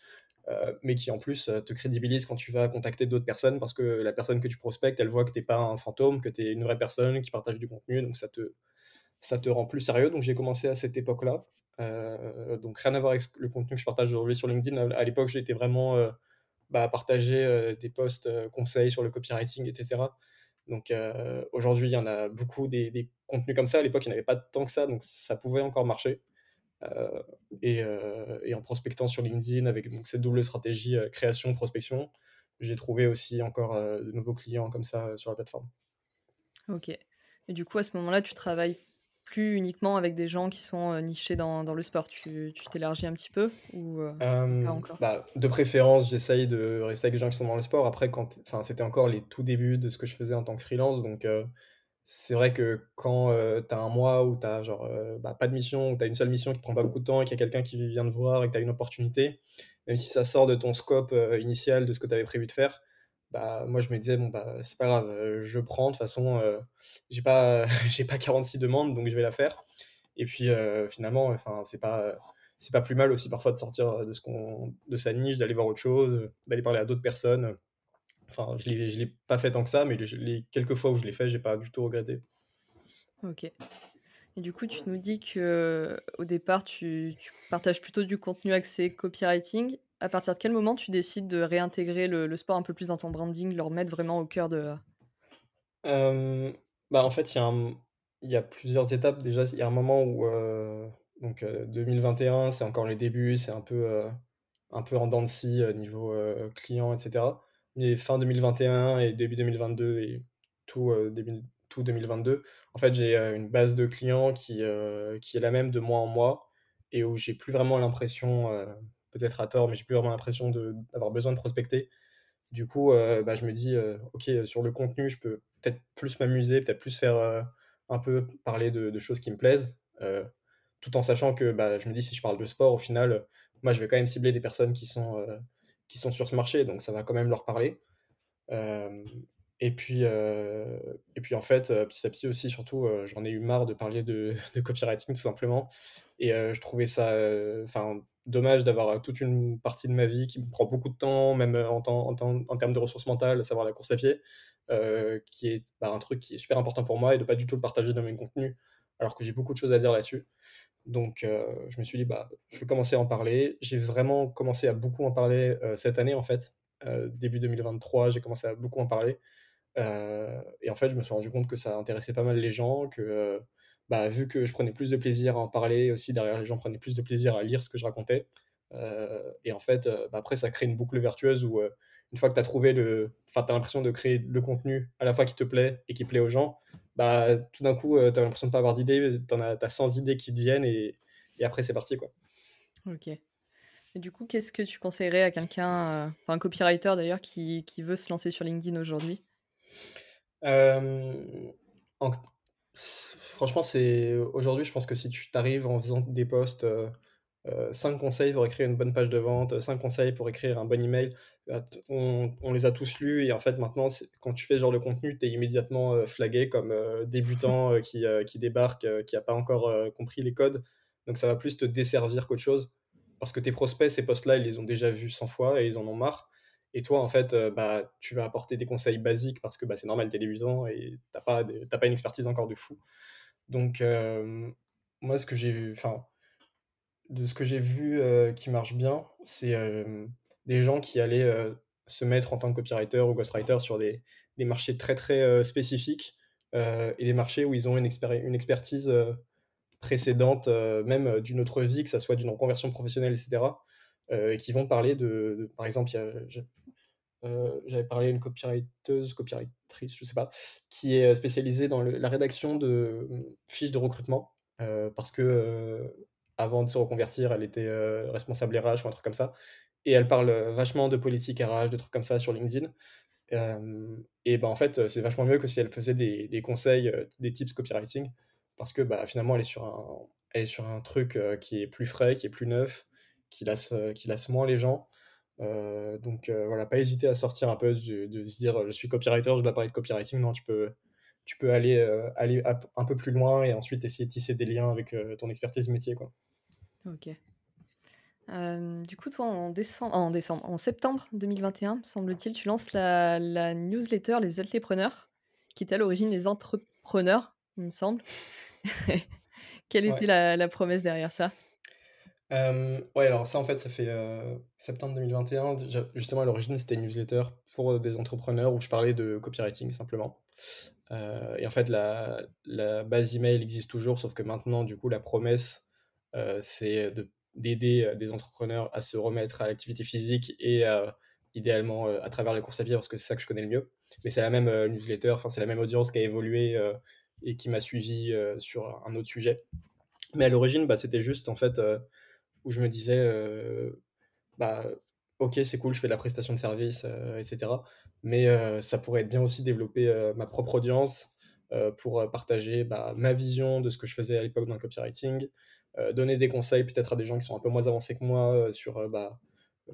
mais qui en plus, te crédibilise quand tu vas contacter d'autres personnes parce que la personne que tu prospectes, elle voit que tu es pas un fantôme, que tu es une vraie personne qui partage du contenu, donc ça te ça te rend plus sérieux. Donc j'ai commencé à cette époque-là, donc rien à voir avec le contenu que je partage aujourd'hui sur LinkedIn. À l'époque, j'étais vraiment, bah, partager, heu, des posts, heu, conseils sur le copywriting et cetera. Donc heu, aujourd'hui, il y en a beaucoup des contenus comme ça. À l'époque, il y en avait pas tant que ça, donc ça pouvait encore marcher. Et en prospectant sur LinkedIn avec cette double stratégie, heu, création, prospection, j'ai trouvé aussi encore, de nouveaux clients comme ça, sur la plateforme. OK et du coup, à ce moment-là, tu travailles plus uniquement avec des gens qui sont, heu, nichés dans dans le sport? Tu t'élargis un petit peu ou ou pas Hem, encore? bah, de préférence, j'essaye de rester avec des gens qui sont dans le sport. Après quand enfin, c'était encore les tout débuts de ce que je faisais en tant que freelance, donc c'est vrai que quand, heu, tu as un mois où tu as genre, bah, pas de mission, où tu as une seule mission qui prend pas beaucoup de temps et qu'il y a quelqu'un qui vient te voir et que tu as une opportunité, même si ça sort de ton scope, initial de ce que tu avais prévu de faire, bah, moi je me disais: «Bon, bah, c'est pas grave, heu, je prends de toute façon, heu, j'ai pas <laughs> j'ai pas 46 demandes donc je vais la faire» et puis, heu, finalement, enfin, c'est pas, heu, c'est pas plus mal aussi parfois de sortir, de ce qu'on de sa niche, d'aller voir autre chose, d'aller parler à d'autres personnes, Enfin, je l'ai je l'ai pas fait tant que ça, mais les les quelques fois où je l'ai fait, j'ai pas du tout regretté. OK et du coup, tu nous dis que au départ, tu tu partages plutôt du contenu axé copywriting. À partir de quel moment tu décides de réintégrer le sport un peu plus dans ton branding, le remettre vraiment au cœur de Hem, bah, en fait, il y a plusieurs étapes. Déjà, il y a un moment où, heu, donc, heu, 2021, c'est encore les débuts, c'est un peu, un peu en dents de niveau, client et cetera. Mais fin 2021 et début 2022 et tout, tout 2022, en fait, j'ai, une base de clients qui, qui est la même de mois en mois et où j'ai plus vraiment l'impression, peut-être à tort, mais j'ai plus vraiment l'impression d'avoir besoin de prospecter. Du coup, heu, bah, je me dis, heu: «OK, heu, sur le contenu, je peux peut-être plus m'amuser, peut-être plus faire, un peu parler de choses qui me plaisent», tout en sachant que, bah, je me dis: «Si je parle de sport, au final, moi, je vais quand même cibler des personnes qui sont, qui sont sur ce marché, donc ça va quand même leur parler». Et puis, et puis, en fait, petit à petit aussi, surtout, j'en ai eu marre de parler de <laughs> de copywriting tout simplement et je trouvais ça, dommage d'avoir, heu, toute une partie de ma vie qui me prend beaucoup de temps, même, heu, en temps en temps en termes de ressources mentales, à savoir la course à pied, heu, qui est, bah, un truc qui est super important pour moi et de pas du tout le partager dans mes contenus, alors que j'ai beaucoup de choses à dire là-dessus. Donc je me suis dit: «Bah, je vais commencer à en parler». J'ai vraiment commencé à beaucoup en parler, cette année, en fait. Début 2023, j'ai commencé à beaucoup en parler et en fait, je me suis rendu compte que ça intéressait pas mal les gens, que, bah, vu que je prenais plus de plaisir à en parler, aussi derrière les gens prenaient plus de plaisir à lire ce que je racontais. Heu et en fait, heu, bah, après ça crée une boucle vertueuse où, heu, une fois que tu as trouvé le enfin, tu as l'impression de créer le contenu à la fois qui te plaît et qui plaît aux gens, bah, tout d'un coup, tu as l'impression de pas avoir d'idées, tu as as 100 idées qui te viennent et et après c'est parti, quoi. OK. Et du coup, qu'est-ce que tu conseillerais à quelqu'un, enfin un copywriter d'ailleurs qui qui veut se lancer sur LinkedIn aujourd'hui? En franchement, c'est aujourd'hui, je pense que si tu t'arrives en faisant des posts, heu, 5 conseils pour écrire une bonne page de vente, 5 conseils pour écrire un bon email, bah, on on les a tous lus et en fait, maintenant, quand tu fais genre de contenu, tu es immédiatement, heu, flagué comme, débutant, qui, qui débarque, qui a pas encore, compris les codes. Donc ça va plus te desservir qu'autre chose parce que tes prospects, ces posts-là, ils les ont déjà vus 100 fois et ils en ont marre et toi, en fait, heu, bah, tu vas apporter des conseils basiques parce que, bah, c'est normal, tu es débutant et tu pas pas une expertise encore de fou. Donc, hem, moi, ce que j'ai vu enfin, de ce que j'ai vu, heu, qui marche bien, c'est, des gens qui allaient, se mettre en tant que copywriter ou ghostwriter sur des des marchés très, très, spécifiques, et des marchés où ils ont une expertise, précédente, même, d'une autre vie, que ça soit d'une reconversion professionnelle et cetera, heu, et qui vont parler de de par exemple, Heu, j'avais parlé à une copywriteuse, copywritrice, je sais pas, qui est, spécialisée dans la rédaction de, mmh, fiches de recrutement, heu, parce que, avant de se reconvertir, elle était, responsable RH ou un truc comme ça et elle parle, vachement de politique RH, de trucs comme ça sur LinkedIn. Et ben, en fait, c'est vachement mieux que si elle faisait des des conseils, des tips copywriting parce que, bah, finalement, elle est sur un elle est sur un truc, qui est plus frais, qui est plus neuf, qui lasse, qui lasse moins les gens. Heu, donc heu, voilà, pas hésiter à sortir un peu de de se dire: «Je suis copywriter, je dois parler de copywriting». Non, tu peux tu peux aller, aller un peu plus loin et ensuite essayer de tisser des liens avec, ton expertise métier, quoi. OK. Du coup, toi, en décembre en décembre, en septembre 2021, me semble-t-il, tu lances la la newsletter Les Altépreneurs, qui était à l'origine les entrepreneurs, il me semble. <laughs> Quelle était la promesse derrière ça? Hem, ouais, alors ça, en fait, ça fait, heu, septembre 2021. Déjà, justement, à l'origine, c'était une newsletter pour, heu, des entrepreneurs où je parlais de copywriting simplement. Heu et en fait, la la base email existe toujours, sauf que maintenant, du coup, la promesse, heu, c'est de d'aider, des entrepreneurs à se remettre à l'activité physique et idéalement, à travers la course à pied parce que c'est ça que je connais le mieux. Mais c'est la même, newsletter, enfin, c'est la même audience qui a évolué, et qui m'a suivi, sur un autre sujet. Mais à l'origine, bah, c'était juste, en fait, où je me disais, bah, OK, c'est cool, je fais de la prestation de service, heu, et cetera. Mais, ça pourrait être bien aussi développer, ma propre audience, pour, partager, bah, ma vision de ce que je faisais à l'époque dans le copywriting, donner des conseils peut-être à des gens qui sont un peu moins avancés que moi, sur, bah,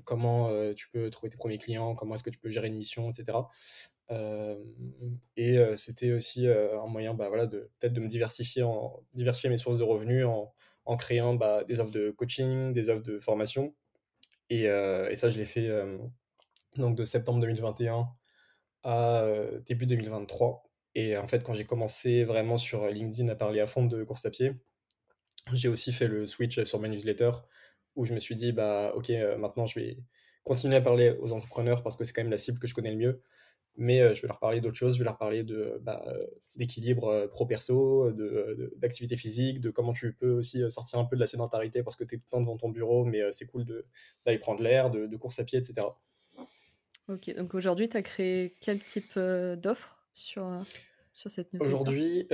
comment, tu peux trouver tes premiers clients, comment est-ce que tu peux gérer une mission, et cetera. Hem et c'était aussi, un moyen, bah, voilà, de peut-être de me diversifier diversifier mes sources de revenus en en créant, bah, des offres de coaching, des offres de formation. Et heu et ça, je l'ai fait, hem, donc de septembre 2021 à, heu, début 2023 et en fait, quand j'ai commencé vraiment sur, LinkedIn à parler à fond de course à pied, j'ai aussi fait le switch, sur ma newsletter où je me suis dit: «Bah, OK, maintenant je vais continuer à parler aux entrepreneurs parce que c'est quand même la cible que je connais le mieux mais je vais leur parler d'autres choses, je vais leur parler de, bah, d'équilibre pro-perso, de, d'activité physique, de comment tu peux aussi sortir un peu de la sédentarité parce que tu es tout le temps devant ton bureau, mais c'est cool d'aller prendre l'air, de, course à pied, etc. Ok, donc aujourd'hui, tu as créé quel type d'offre sur, sur cette newsletter? Aujourd'hui,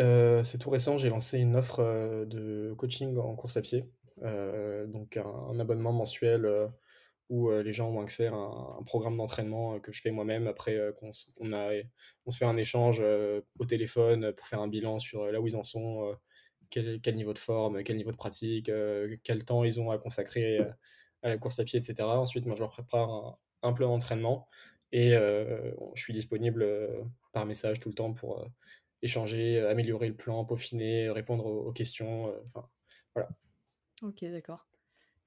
c'est tout récent, j'ai lancé une offre de coaching en course à pied. donc un, abonnement mensuel où les gens ont accès à un, programme d'entraînement que je fais moi-même après qu'on on se fait un échange au téléphone pour faire un bilan sur là où ils en sont, quel, niveau de forme, quel niveau de pratique, quel temps ils ont à consacrer à la course à pied, etc. Ensuite, moi, je leur prépare un, plan d'entraînement et je suis disponible par message tout le temps pour échanger, améliorer le plan, peaufiner, répondre aux, questions. Enfin, voilà. Ok, d'accord.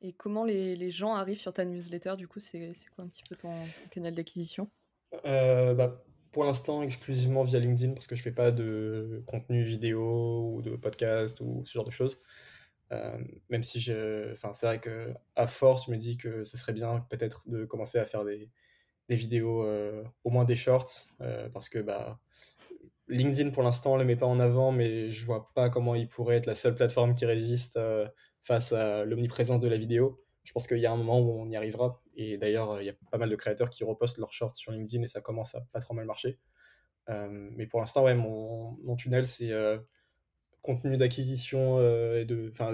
Et comment les, gens arrivent sur ta newsletter Du coup, c'est quoi un petit peu ton, canal d'acquisition? Euh, bah, Pour l'instant, exclusivement via LinkedIn, parce que je fais pas de contenu vidéo ou de podcast ou ce genre de choses. Euh, même si c'est vrai que à force, je me dis que ce serait bien peut-être de commencer à faire des, vidéos, euh, au moins des shorts, parce que bah, LinkedIn pour l'instant ne le met pas en avant, mais je vois pas comment il pourrait être la seule plateforme qui résiste face à l'omniprésence de la vidéo. Je pense qu'il y a un moment où on y arrivera. Et d'ailleurs, il y a pas mal de créateurs qui repostent leurs shorts sur LinkedIn et ça commence à pas trop mal marcher. Euh, mais pour l'instant, ouais, mon, tunnel, c'est euh, contenu d'acquisition euh,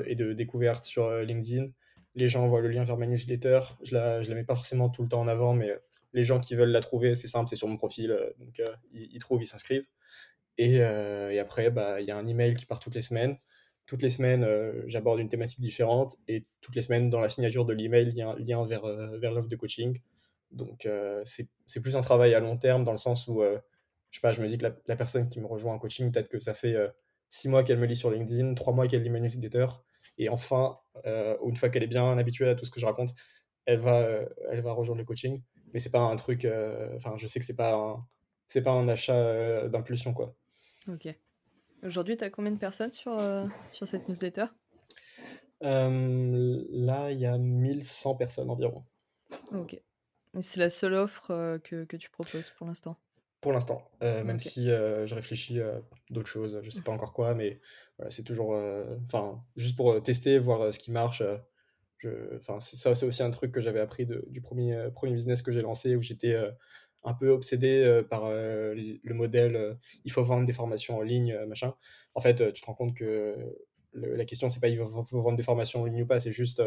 et, de, découverte sur LinkedIn. Les gens voient le lien vers ma newsletter. Je la, la mets pas forcément tout le temps en avant, mais les gens qui veulent la trouver, c'est simple, c'est sur mon profil. donc, ils, trouvent, ils s'inscrivent. Et, et, après, bah, il y a un email qui part toutes les semaines toutes les semaines, euh, j'aborde une thématique différente et toutes les semaines, dans la signature de l'email, il y a un lien vers, euh, vers l'offre de coaching. Donc, euh, c'est plus un travail à long terme dans le sens où, je sais pas, je me dis que la, personne qui me rejoint en coaching, peut-être que ça fait six mois qu'elle me lit sur LinkedIn, trois mois qu'elle lit ma newsletter, et enfin, une fois qu'elle est bien habituée à tout ce que je raconte, elle va, elle va rejoindre le coaching. Mais c'est pas un truc, enfin, je sais que c'est pas pas un achat d'impulsion, quoi. Ok. Aujourd'hui, tu as combien de personnes sur, euh, sur cette newsletter? Euh, Là, il y a 1100 personnes environ. Ok. C'est la seule offre euh, que, que, tu proposes pour l'instant? Pour l'instant, même si je réfléchis à d'autres choses, je sais pas encore quoi, mais voilà, c'est toujours. Enfin, juste pour tester, voir ce qui marche. Enfin, ça, c'est aussi un truc que j'avais appris de, du premier, premier business que j'ai lancé où j'étais un peu obsédé euh, par euh, le modèle euh, il faut vendre des formations en ligne, machin. En fait, tu te rends compte que la question, c'est pas il faut vendre des formations en ligne ou pas, c'est juste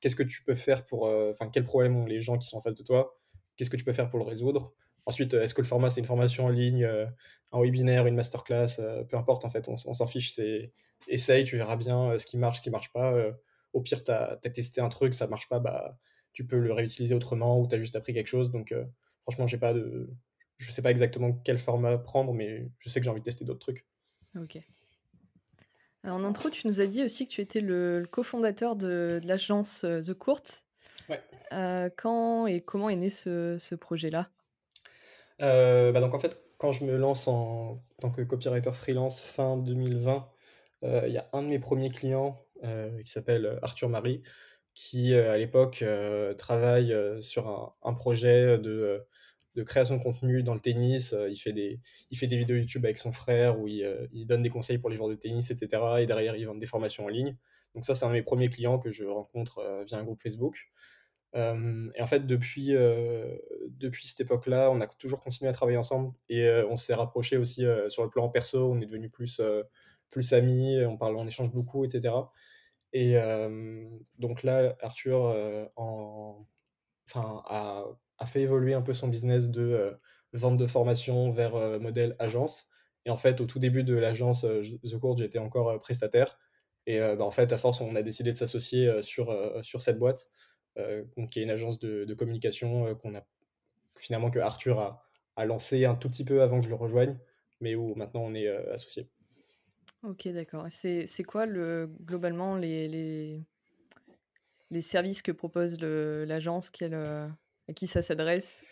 qu'est-ce que tu peux faire pour. Enfin, quel problème ont les gens qui sont en face de toi? Qu'est-ce que tu peux faire pour le résoudre? Ensuite, est-ce que le format, c'est une formation en ligne, un webinaire, une masterclass Peu importe, en fait, on, s'en fiche. C'est essaye, tu verras bien ce qui marche, ce qui marche pas. au pire, tu as, testé un truc, ça marche pas, bah, tu peux le réutiliser autrement ou tu as juste appris quelque chose. Donc, franchement, j'ai pas de. Je sais pas exactement quel format prendre, mais je sais que j'ai envie de tester d'autres trucs. Ok. en intro, tu nous as dit aussi que tu étais le, cofondateur de, l'agence euh, The Court. Ouais. Euh, quand et comment est né ce, projet-là? Euh, bah Donc en fait, quand je me lance en tant que copywriter freelance fin 2020, il y a un de mes premiers clients qui s'appelle Arthur Marie, qui à l'époque travaille sur un, projet de, de, création de contenu dans le tennis. il, fait des, il fait des vidéos YouTube avec son frère où il, il, donne des conseils pour les joueurs de tennis, etc. Et derrière, il vend des formations en ligne. Donc ça, c'est un de mes premiers clients que je rencontre via un groupe Facebook. et en fait, depuis, depuis cette époque-là, on a toujours continué à travailler ensemble et on s'est rapproché aussi sur le plan perso. On est devenu plus, plus amis, on parle, on échange beaucoup, etc. Et donc là, Arthur en, enfin, a, fait évoluer un peu son business de vente de formation vers modèle agence. Et en fait, au tout début de l'agence The Court, j'étais encore prestataire. Et bah, en fait, à force, on a décidé de s'associer sur, sur cette boîte, qui est une agence de, de communication qu'on a finalement que Arthur a, a, lancé un tout petit peu avant que je le rejoigne, mais où maintenant on est associé. Ok, d'accord. C'est quoi le, globalement les, services que propose l'agence euh, À qui ça s'adresse?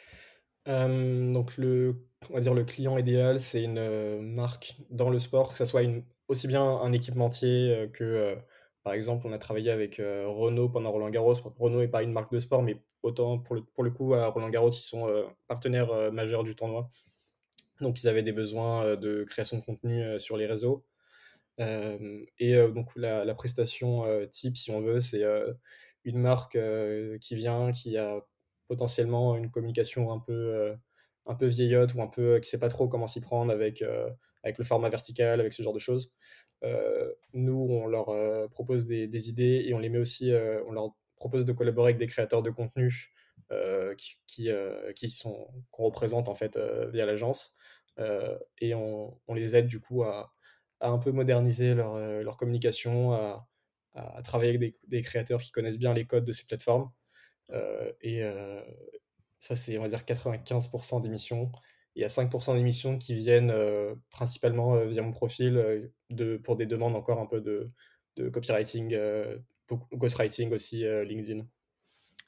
Donc le, on va dire le client idéal, c'est une euh, marque dans le sport, que ce soit aussi bien un équipementier euh, que, par exemple, on a travaillé avec Renault pendant Roland Garros. Renault n'est pas une marque de sport, mais autant pour le, pour le coup, à Roland Garros, ils sont partenaires majeurs du tournoi. Donc ils avaient des besoins de création de contenu sur les réseaux. Et donc la, prestation type, si on veut, c'est une marque qui vient, qui a potentiellement une communication un peu, un peu vieillotte ou un peu qui sait pas trop comment s'y prendre avec, avec le format vertical, avec ce genre de choses. nous, on leur propose des, des, idées et on les met aussi, on leur propose de collaborer avec des créateurs de contenu qui, qui, qui, sont qu'on représente en fait via l'agence et on, on, les aide du coup à, à un peu moderniser leur, leur communication, à, à, travailler avec des, des, créateurs qui connaissent bien les codes de ces plateformes. et ça, c'est on va dire 95% d'émissions. Il y a 5% d'émissions qui viennent principalement via mon profil de, pour des demandes encore un peu de, de copywriting, ghostwriting aussi, LinkedIn.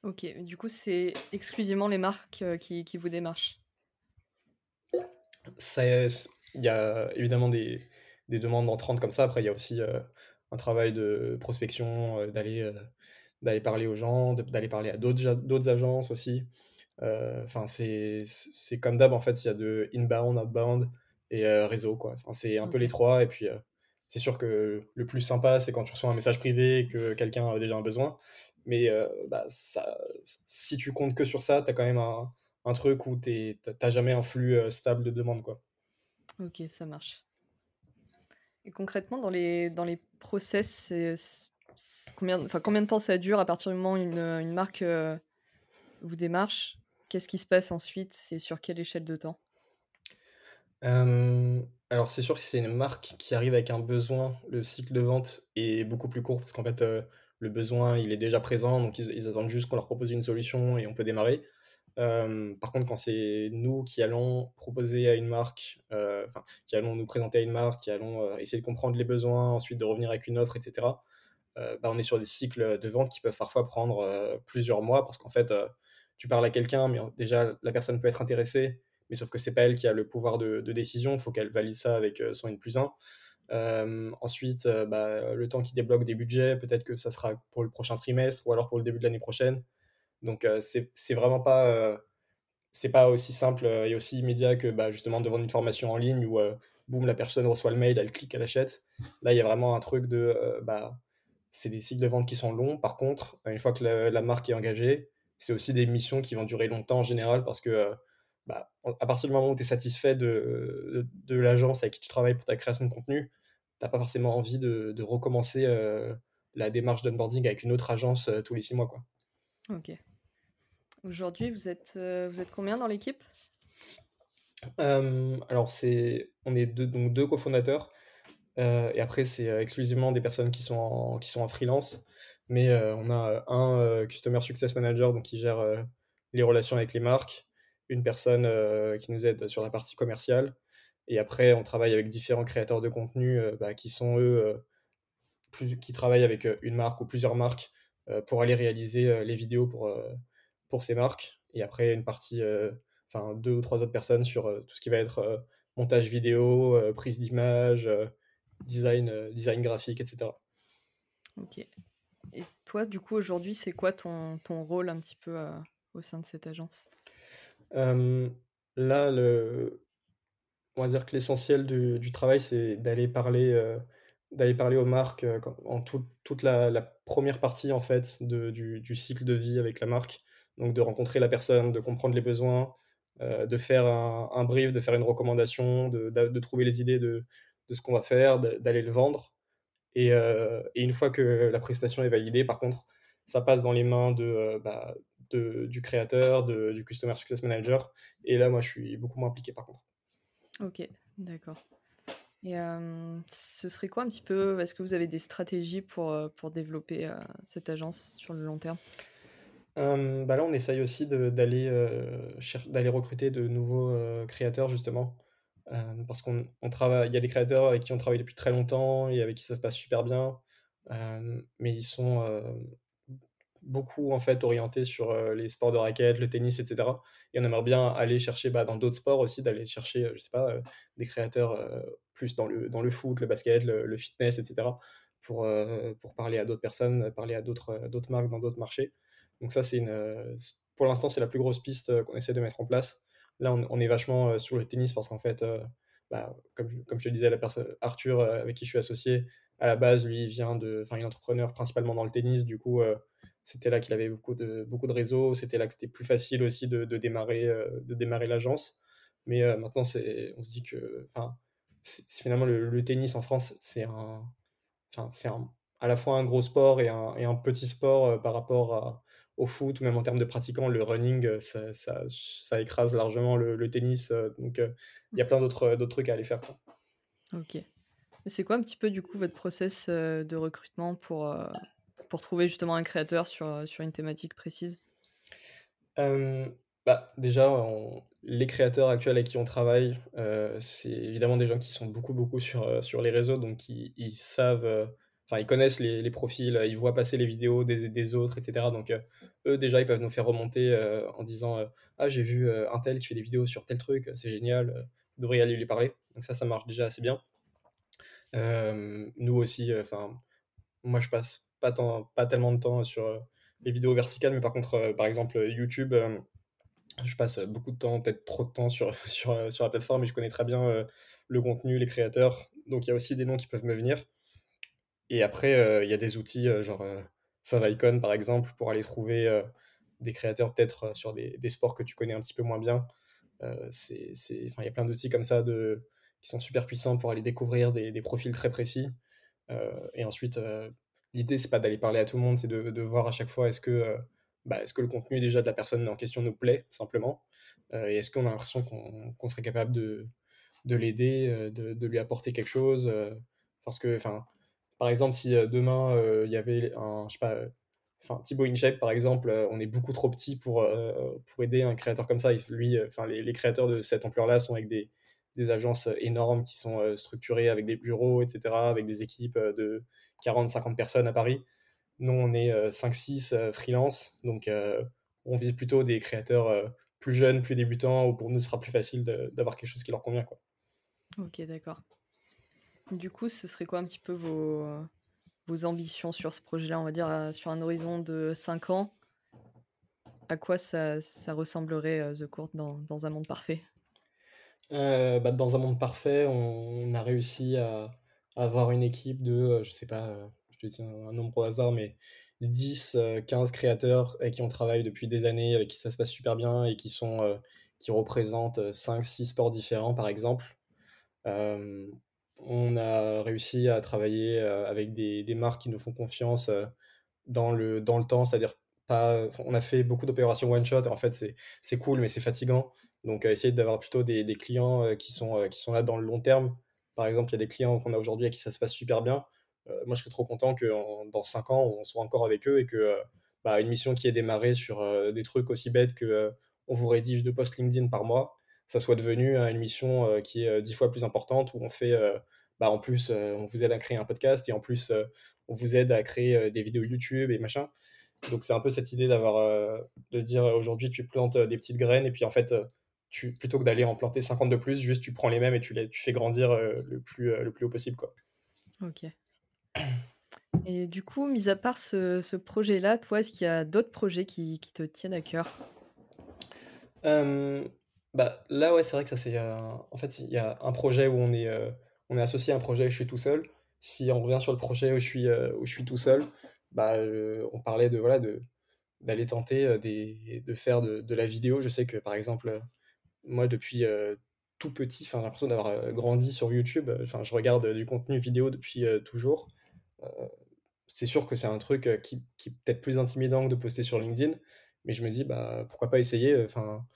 Ok, du coup, c'est exclusivement les marques qui, qui vous démarchent? Il y a évidemment des, des, demandes entrantes comme ça. Après, il y a aussi un travail de prospection, d'aller d'aller parler aux gens, d'aller parler à d'autres agences aussi. Enfin, c'est comme d'hab, en fait, il y a de inbound, outbound et réseau, quoi. Enfin, c'est un peu les trois. Et puis, c'est sûr que le plus sympa, c'est quand tu reçois un message privé et que quelqu'un a déjà un besoin. Mais bah, ça, si tu comptes que sur ça, tu as quand même un, un truc où tu n'as jamais un flux stable de demande. Quoi. Ok, ça marche. Concrètement, dans les, dans process, combien, de temps ça dure à partir du moment où une, marque vous démarche? Qu'est-ce qui se passe ensuite? C'est sur quelle échelle de temps? Alors, c'est sûr que si c'est une marque qui arrive avec un besoin, le cycle de vente est beaucoup plus court parce qu'en fait, le besoin, il est déjà présent, donc ils, attendent juste qu'on leur propose une solution et on peut démarrer. Par contre, quand c'est nous qui allons proposer à une marque, qui allons nous présenter à une marque, qui allons essayer de comprendre les besoins, ensuite de revenir avec une offre, etc., bah, on est sur des cycles de vente qui peuvent parfois prendre plusieurs mois parce qu'en fait, tu parles à quelqu'un, mais déjà la personne peut être intéressée, mais sauf que c'est pas elle qui a le pouvoir de, décision, il faut qu'elle valide ça avec son N plus 1. Euh, ensuite, bah, le temps qui débloque des budgets, peut-être que ça sera pour le prochain trimestre ou alors pour le début de l'année prochaine. Donc c'est vraiment pas aussi simple et aussi immédiat que bah, justement de vendre une formation en ligne où boum la personne reçoit le mail, elle clique, elle achète. Là il y a vraiment un truc de bah c'est des cycles de vente qui sont longs. Par contre, une fois que la marque est engagée, c'est aussi des missions qui vont durer longtemps en général parce que bah, à partir du moment où tu es satisfait de, de, l'agence avec qui tu travailles pour ta création de contenu, tu n'as pas forcément envie de, recommencer la démarche d'onboarding avec une autre agence tous les six mois. Aujourd'hui, vous êtes, vous êtes combien dans l'équipe? Alors, c'est, on est deux, donc deux cofondateurs. et après, c'est exclusivement des personnes qui sont en, qui sont en freelance. Mais euh, on a euh, un euh, Customer Success Manager donc, qui gère les relations avec les marques, une personne qui nous aide sur la partie commerciale. Et après, on travaille avec différents créateurs de contenu bah, qui sont eux, plus, qui travaillent avec une marque ou plusieurs marques pour aller réaliser les vidéos pour, pour ces marques. Et après, une partie, enfin deux ou trois autres personnes sur tout ce qui va être montage vidéo, prise d'image, design, design graphique, etc. Ok. Et toi, du coup, aujourd'hui, c'est quoi ton, ton, rôle un petit peu euh, au sein de cette agence? Là, le... on va dire que l'essentiel du, du, travail, c'est d'aller parler, euh, d'aller parler aux marques euh, en toute la, la, première partie en fait de, du, du, cycle de vie avec la marque. Donc de rencontrer la personne, de comprendre les besoins, de faire un, brief, de faire une recommandation, de, trouver les idées de, ce qu'on va faire, d'aller le vendre. Euh, et, une fois que la prestation est validée, par contre, ça passe dans les mains euh, bah, du créateur, du Customer Success Manager. Et là, moi, je suis beaucoup moins impliqué, par contre. Ok, d'accord. Et euh, ce serait quoi un petit peu Est-ce que vous avez des stratégies pour, pour développer cette agence sur le long terme? Bah Là, on essaye aussi d'aller recruter de nouveaux créateurs, justement. Parce qu'on travaille, il y a des créateurs avec qui on travaille depuis très longtemps et avec qui ça se passe super bien, mais ils sont beaucoup en fait orientés sur les sports de raquettes, le tennis, etc. Et on aimerait bien aller chercher bah, dans d'autres sports aussi, d'aller chercher, je sais pas, des créateurs plus dans le, dans le foot, le basket, le, fitness, etc. Pour, parler à d'autres personnes, parler à d'autres marques dans d'autres marchés. Donc ça, c'est une, pour l'instant, c'est la plus grosse piste qu'on essaie de mettre en place là, on, est vachement sur le tennis parce qu'en fait, bah, comme, comme je te disais, la personne, Arthur, avec qui je suis associé, à la base, lui, il vient de, enfin, il est entrepreneur principalement dans le tennis. Du coup, c'était là qu'il avait beaucoup de, beaucoup de réseaux. C'était là que c'était plus facile aussi de, démarrer, de démarrer l'agence. Mais maintenant, c'est, on se dit que, enfin, finalement le, tennis en France, c'est un, enfin, c'est à la fois un gros sport et un, et un petit sport par rapport au foot ou même en termes de pratiquants. Le running, ça, ça, ça écrase largement le, le tennis. donc, il y a plein d'autres, trucs à aller faire. Ok. C'est quoi un petit peu du coup votre process de recrutement pour, pour trouver justement un créateur sur, sur une thématique précise? Bah, Déjà, les créateurs actuels avec qui on travaille, c'est évidemment des gens qui sont beaucoup, beaucoup sur, sur les réseaux, donc ils, ils savent, enfin, ils connaissent les, les, profils, ils voient passer les vidéos des, des autres, etc. Donc, eux, déjà, ils peuvent nous faire remonter en disant Ah, j'ai vu un tel qui fait des vidéos sur tel truc, c'est génial, vous devriez aller lui parler. Donc, ça, ça marche déjà assez bien. nous aussi, enfin, moi, je passe pas, tant, pas tellement de temps sur les vidéos verticales, mais par contre, par exemple, YouTube je passe beaucoup de temps, peut-être trop de temps sur, <laughs> sur, sur la plateforme et je connais très bien le contenu, les créateurs. Donc il y a aussi des noms qui peuvent me venir. Et après, il y a des outils genre Favicon par exemple pour aller trouver des créateurs peut-être sur des, des, sports que tu connais un petit peu moins bien. il y a plein d'outils comme ça de, qui sont super puissants pour aller découvrir des, profils très précis. et ensuite, l'idée, c'est pas d'aller parler à tout le monde, c'est de, de voir à chaque fois est-ce que bah, est-ce que le contenu déjà de la personne en question nous plaît, simplement euh, Et est-ce qu'on a l'impression qu'on serait capable de, de l'aider, euh, de, de, lui apporter quelque chose euh, Parce que, enfin, par exemple, si demain il y avait un, je sais pas, enfin Thibaut InShape par exemple, on est beaucoup trop petit pour, pour aider un créateur comme ça. Lui, enfin les, créateurs de cette ampleur-là sont avec des, des, agences énormes qui sont structurées avec des bureaux, etc., avec des équipes de 40-50 personnes à Paris. Nous, on est 5-6 euh, euh, freelance, donc euh, on vise plutôt des créateurs plus jeunes, plus débutants, où pour nous, ce sera plus facile d'avoir quelque chose qui leur convient. Quoi. Ok, d'accord. Du coup, ce serait quoi un petit peu vos, ambitions sur ce projet-là On va dire sur un horizon de 5 ans? À quoi ça, ressemblerait The Court dans, un monde parfait? Bah, Dans un monde parfait, on, a réussi à, avoir une équipe de, je sais pas, je un, nombre au hasard, mais 10, 15 euh, créateurs avec qui on travaille depuis des années, avec qui ça se passe super bien et qui, sont, euh, qui représentent 5, 6 sports différents, par exemple. Euh, on a réussi à travailler avec des, des, marques qui nous font confiance dans, le, dans le temps, c'est-à-dire pas. On a fait beaucoup d'opérations one-shot, en fait, c'est cool, mais c'est fatigant. Donc, essayer d'avoir plutôt des, clients qui, sont, qui sont là dans le long terme. Par exemple, il y a des clients qu'on a aujourd'hui à qui ça se passe super bien. Euh, moi, je serais trop content que dans 5 ans, on soit encore avec eux et que euh, bah, une mission qui est démarrée sur euh, des trucs aussi bêtes que on vous rédige deux posts LinkedIn par mois, ça soit devenu une mission qui est dix fois plus importante où on fait, bah, en plus, on vous aide à créer un podcast et en plus, on vous aide à créer des vidéos YouTube et machin. Donc c'est un peu cette idée d'avoir, de dire aujourd'hui tu plantes des petites graines et puis en fait, tu, plutôt que d'aller en planter 50 de plus, juste tu prends les mêmes et tu, les, tu fais grandir le, plus, le plus haut possible. Quoi. Ok. Et du coup, mis à part ce, ce projet-là, toi, est-ce qu'il y a d'autres projets qui, qui, te tiennent à cœur? Bah, Là, ouais, c'est vrai que ça, c'est. Euh, en fait, il y a un projet où on est, euh, on est associé à un projet où je suis tout seul. Si on revient sur le projet où je suis, euh, où je suis tout seul, bah, on parlait de voilà de d'aller tenter des, de faire de, de, la vidéo. Je sais que, par exemple, moi, depuis tout petit, j'ai l'impression d'avoir grandi sur YouTube. Enfin, je regarde du contenu vidéo depuis toujours c'est sûr que c'est un truc qui, qui est peut-être plus intimidant que de poster sur LinkedIn, mais je me dis, bah, pourquoi pas essayer enfin,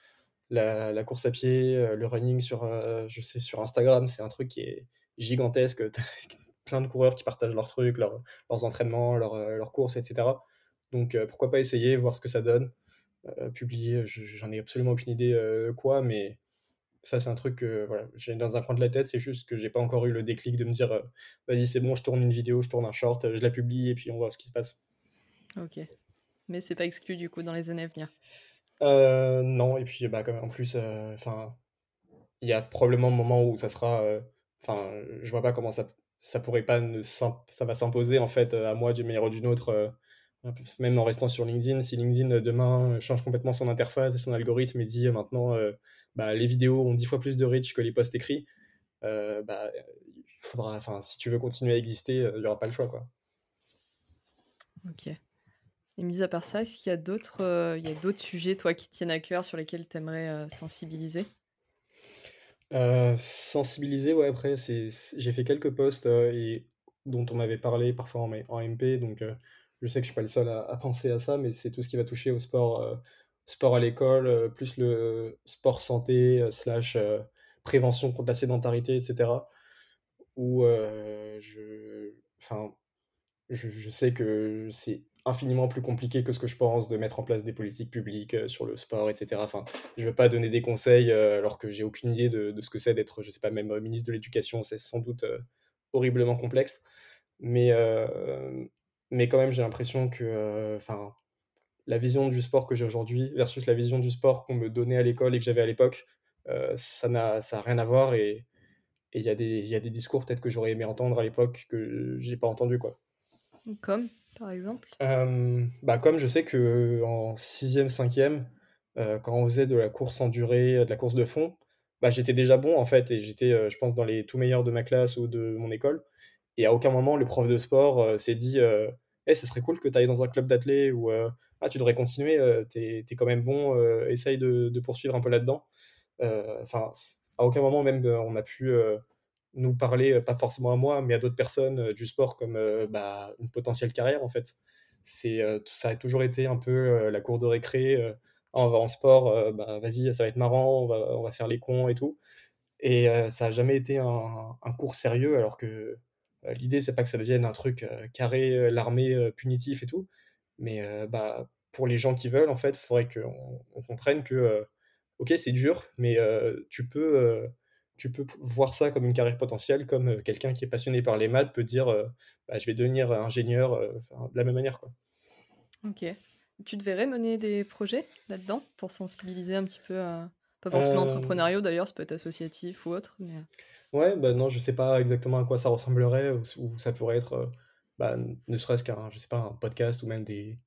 la, course à pied, le running sur, je sais, sur Instagram, c'est un truc qui est gigantesque. <laughs> plein de coureurs qui partagent leurs trucs, leurs, entraînements, leurs, leurs, courses, etc. Donc pourquoi pas essayer, voir ce que ça donne. publier, j'en ai absolument aucune idée quoi, mais ça, c'est un truc que voilà, j'ai dans un coin de la tête. C'est juste que j'ai pas encore eu le déclic de me dire euh, vas-y, c'est bon, je tourne une vidéo, je tourne un short, je la publie et puis on voit ce qui se passe. Ok. Mais c'est pas exclu du coup dans les années à venir euh, Non, et puis bah, en plus, euh, enfin il y a probablement un moment où ça sera. Enfin, je vois pas comment ça, ça pourrait pas. Ça va s'imposer en fait à moi d'une manière ou d'une autre. Même en restant sur LinkedIn, si LinkedIn demain change complètement son interface et son algorithme et dit maintenant bah, les vidéos ont 10 fois plus de reach que les posts écrits, bah, faudra, enfin, si tu veux continuer à exister, il n'y aura pas le choix. Quoi. Ok. Et mis à part ça, est-ce qu'il y a d'autres d'autres sujets, toi, qui tiennent à cœur, sur lesquels tu aimerais sensibiliser? Sensibiliser, ouais, après, j'ai fait quelques posts et, dont on m'avait parlé parfois en, MP, donc je sais que je suis pas le seul à, penser à ça, mais c'est tout ce qui va toucher au sport, sport à l'école, plus le sport santé, slash prévention contre la sédentarité, etc. Où enfin, je sais que c'est infiniment plus compliqué que ce que je pense de mettre en place des politiques publiques euh, sur le sport, etc. Enfin, je veux pas donner des conseils euh, alors que j'ai aucune idée de, ce que c'est d'être, je sais pas, même euh, ministre de l'Éducation, c'est sans doute horriblement complexe. Mais, mais quand même, j'ai l'impression que la vision du sport que j'ai aujourd'hui versus la vision du sport qu'on me donnait à l'école et que j'avais à l'époque, ça n'a ça rien à voir et il y, a des, y a des discours peut-être que j'aurais aimé entendre à l'époque que j'ai pas entendu quoi. Comme? Par exemple? Bah Comme je sais qu'en 6e, 5e, quand on faisait de la course en durée, de la course de fond, bah, j'étais déjà bon en fait, et j'étais, je pense, dans les tout meilleurs de ma classe ou de mon école. Et à aucun moment, le prof de sport s'est dit euh, hey, ce serait cool que tu ailles dans un club d'athlètes ou ah, tu devrais continuer, t'es es quand même bon, essaye de, de, poursuivre un peu là-dedans. Enfin, à aucun moment, même, on a pu nous parler, euh, pas forcément à moi, mais à d'autres personnes euh, du sport comme euh, bah, une potentielle carrière en fait. C'est, ça a toujours été un peu la cour de récré. On va en sport, bah, vas-y, ça va être marrant, on va, on va, faire les cons et tout. Et ça n'a jamais été un, cours sérieux, alors que l'idée, c'est pas que ça devienne un truc carré, l'armée, punitif et tout. Mais bah, pour les gens qui veulent, en fait, il faudrait qu'on on comprenne que, ok, c'est dur, mais tu peux tu peux voir ça comme une carrière potentielle, comme euh, quelqu'un qui est passionné par les maths peut dire euh, bah, je vais devenir ingénieur euh, de la même manière. Quoi. Ok. Tu devrais mener des projets là-dedans pour sensibiliser un petit peu à... Pas forcément entrepreneuriaux d'ailleurs, ça peut être associatif ou autre. Mais... Ouais, bah non, je sais pas exactement à quoi ça ressemblerait ou, ça pourrait être, bah, ne serait-ce qu'un, je sais pas, un podcast ou même des,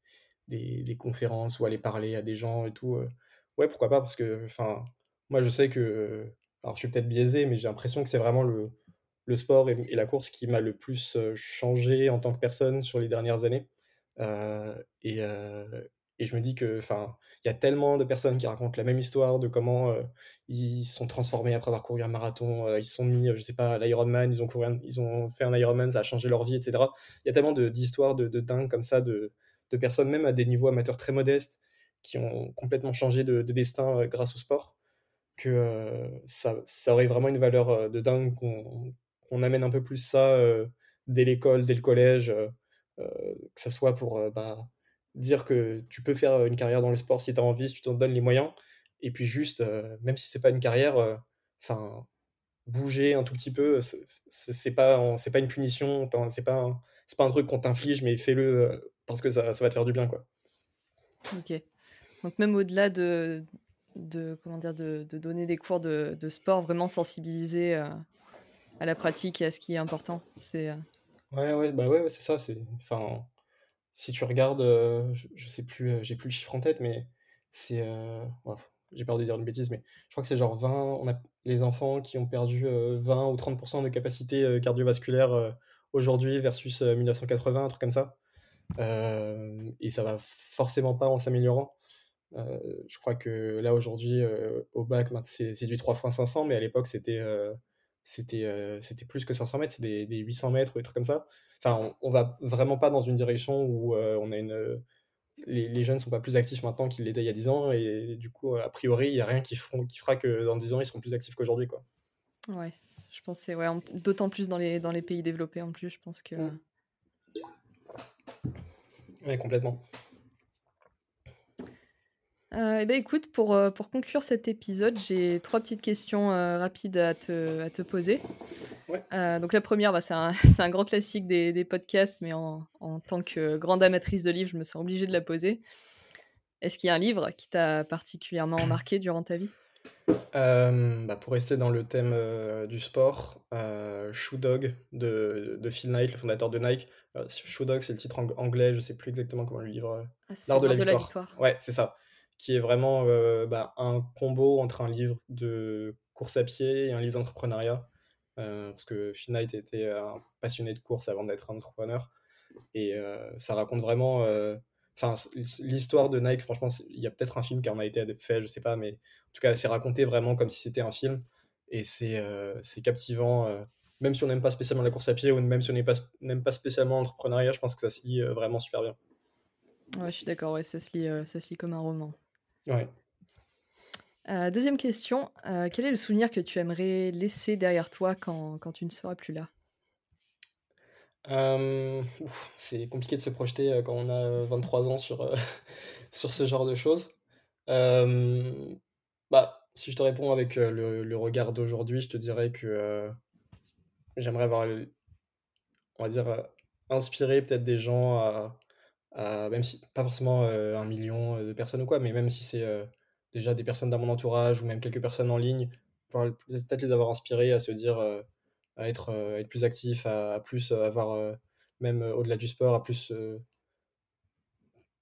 des, des, conférences ou aller parler à des gens et tout. Ouais, pourquoi pas, parce que, enfin, moi je sais que alors je suis peut-être biaisé, mais j'ai l'impression que c'est vraiment le, sport et, la course qui m'a le plus changé en tant que personne sur les dernières années. Euh, et, et, je me dis que, enfin, il y a tellement de personnes qui racontent la même histoire de comment ils se sont transformés après avoir couru un marathon, ils se sont mis, je sais pas, l'Ironman, ils ont ils ont fait un Ironman, ça a changé leur vie, etc. Il y a tellement d'histoires de, de, dingue comme ça, de, personnes même à des niveaux amateurs très modestes qui ont complètement changé de, destin grâce au sport que ça, ça, aurait vraiment une valeur de dingue qu'on amène un peu plus ça dès l'école, dès le collège, que ce soit pour bah, dire que tu peux faire une carrière dans le sport si tu as envie, si tu t'en donnes les moyens, et puis juste, même si c'est pas une carrière, enfin bouger un tout petit peu, c'est pas, c'est pas une punition, c'est pas, un, pas un truc qu'on t'inflige, mais fais-le parce que ça, ça, va te faire du bien. Quoi. Ok. Donc même au-delà de, de, comment dire, de, de donner des cours de, de sport, vraiment sensibiliser euh, à la pratique et à ce qui est important. C'est, euh, Ouais, ouais, bah ouais, c'est ça. C'est, enfin, si tu regardes, euh, je, sais plus, j'ai plus le chiffre en tête, mais c'est, j'ai peur de dire une bêtise, mais je crois que c'est genre 20, on a les enfants qui ont perdu 20 ou 30% de capacité cardiovasculaire aujourd'hui versus 1980, un truc comme ça. et ça va forcément pas en s'améliorant. Euh, je crois que là aujourd'hui euh, au bac c'est du 3 x 500 mais à l'époque c'était euh, c'était c'était plus que 500 mètres c'est des, des, 800 mètres ou des trucs comme ça. Enfin on, va vraiment pas dans une direction où on a une les, les, jeunes sont pas plus actifs maintenant qu'ils l'étaient il y a 10 ans et du coup a priori il y a rien qui, feront, qui fera que dans 10 ans ils seront plus actifs qu'aujourd'hui quoi. Ouais je pense c'est ouais, d'autant plus dans les, dans les pays développés en plus je pense que mmh. ouais complètement euh, eh ben, écoute, pour, euh, pour conclure cet épisode, j'ai trois petites questions euh, rapides à te, à te poser. donc la première, bah, c'est un, <laughs> un, grand classique des, des podcasts, mais en, en, tant que grande amatrice de livres, je me sens obligée de la poser. Est-ce qu'il y a un livre qui t'a particulièrement marqué durant ta vie? Bah, pour rester dans le thème, du sport, Shoe Dog de de Phil Knight, le fondateur de Nike. Shoe Dog, c'est le titre ang anglais, je sais plus exactement comment le livre, Ah, c'est L'art de la de la victoire. victoire. Ouais, c'est ça. Qui est vraiment, heu, bah, un combo entre un livre de course à pied et un livre d'entrepreneuriat. Heu, parce que Phil Knight était un passionné de course avant d'être entrepreneur et ça raconte vraiment, enfin, l'histoire de Nike, franchement, il y a peut-être un film qui en a été fait, je sais pas, mais en tout cas, c'est raconté vraiment comme si c'était un film et c'est euh, captivant. euh, même si on n'aime pas spécialement la course à pied ou même si on n'aime pas, pas spécialement l'entrepreneuriat, je pense que ça se lit euh, vraiment super bien. Ouais, je suis d'accord, ouais, ça euh, ça se lit comme un roman. Ouais. Euh, deuxième question, euh, quel est le souvenir que tu aimerais laisser derrière toi quand, quand tu ne seras plus là? Euh, c'est compliqué de se projeter quand on a 23 ans sur, <laughs> sur ce genre de choses. Bah, si je te réponds avec le, le regard d'aujourd'hui, je te dirais que j'aimerais avoir, on va dire, inspiré peut-être des gens à, à- même si pas forcément euh, un million euh, de personnes ou quoi, mais même si c'est euh, déjà des personnes dans mon entourage ou même quelques personnes en ligne, peut-être les avoir inspirés à se dire, euh, à être, euh, être plus actif, à, plus euh, avoir, euh, même euh, au-delà du sport, à plus euh,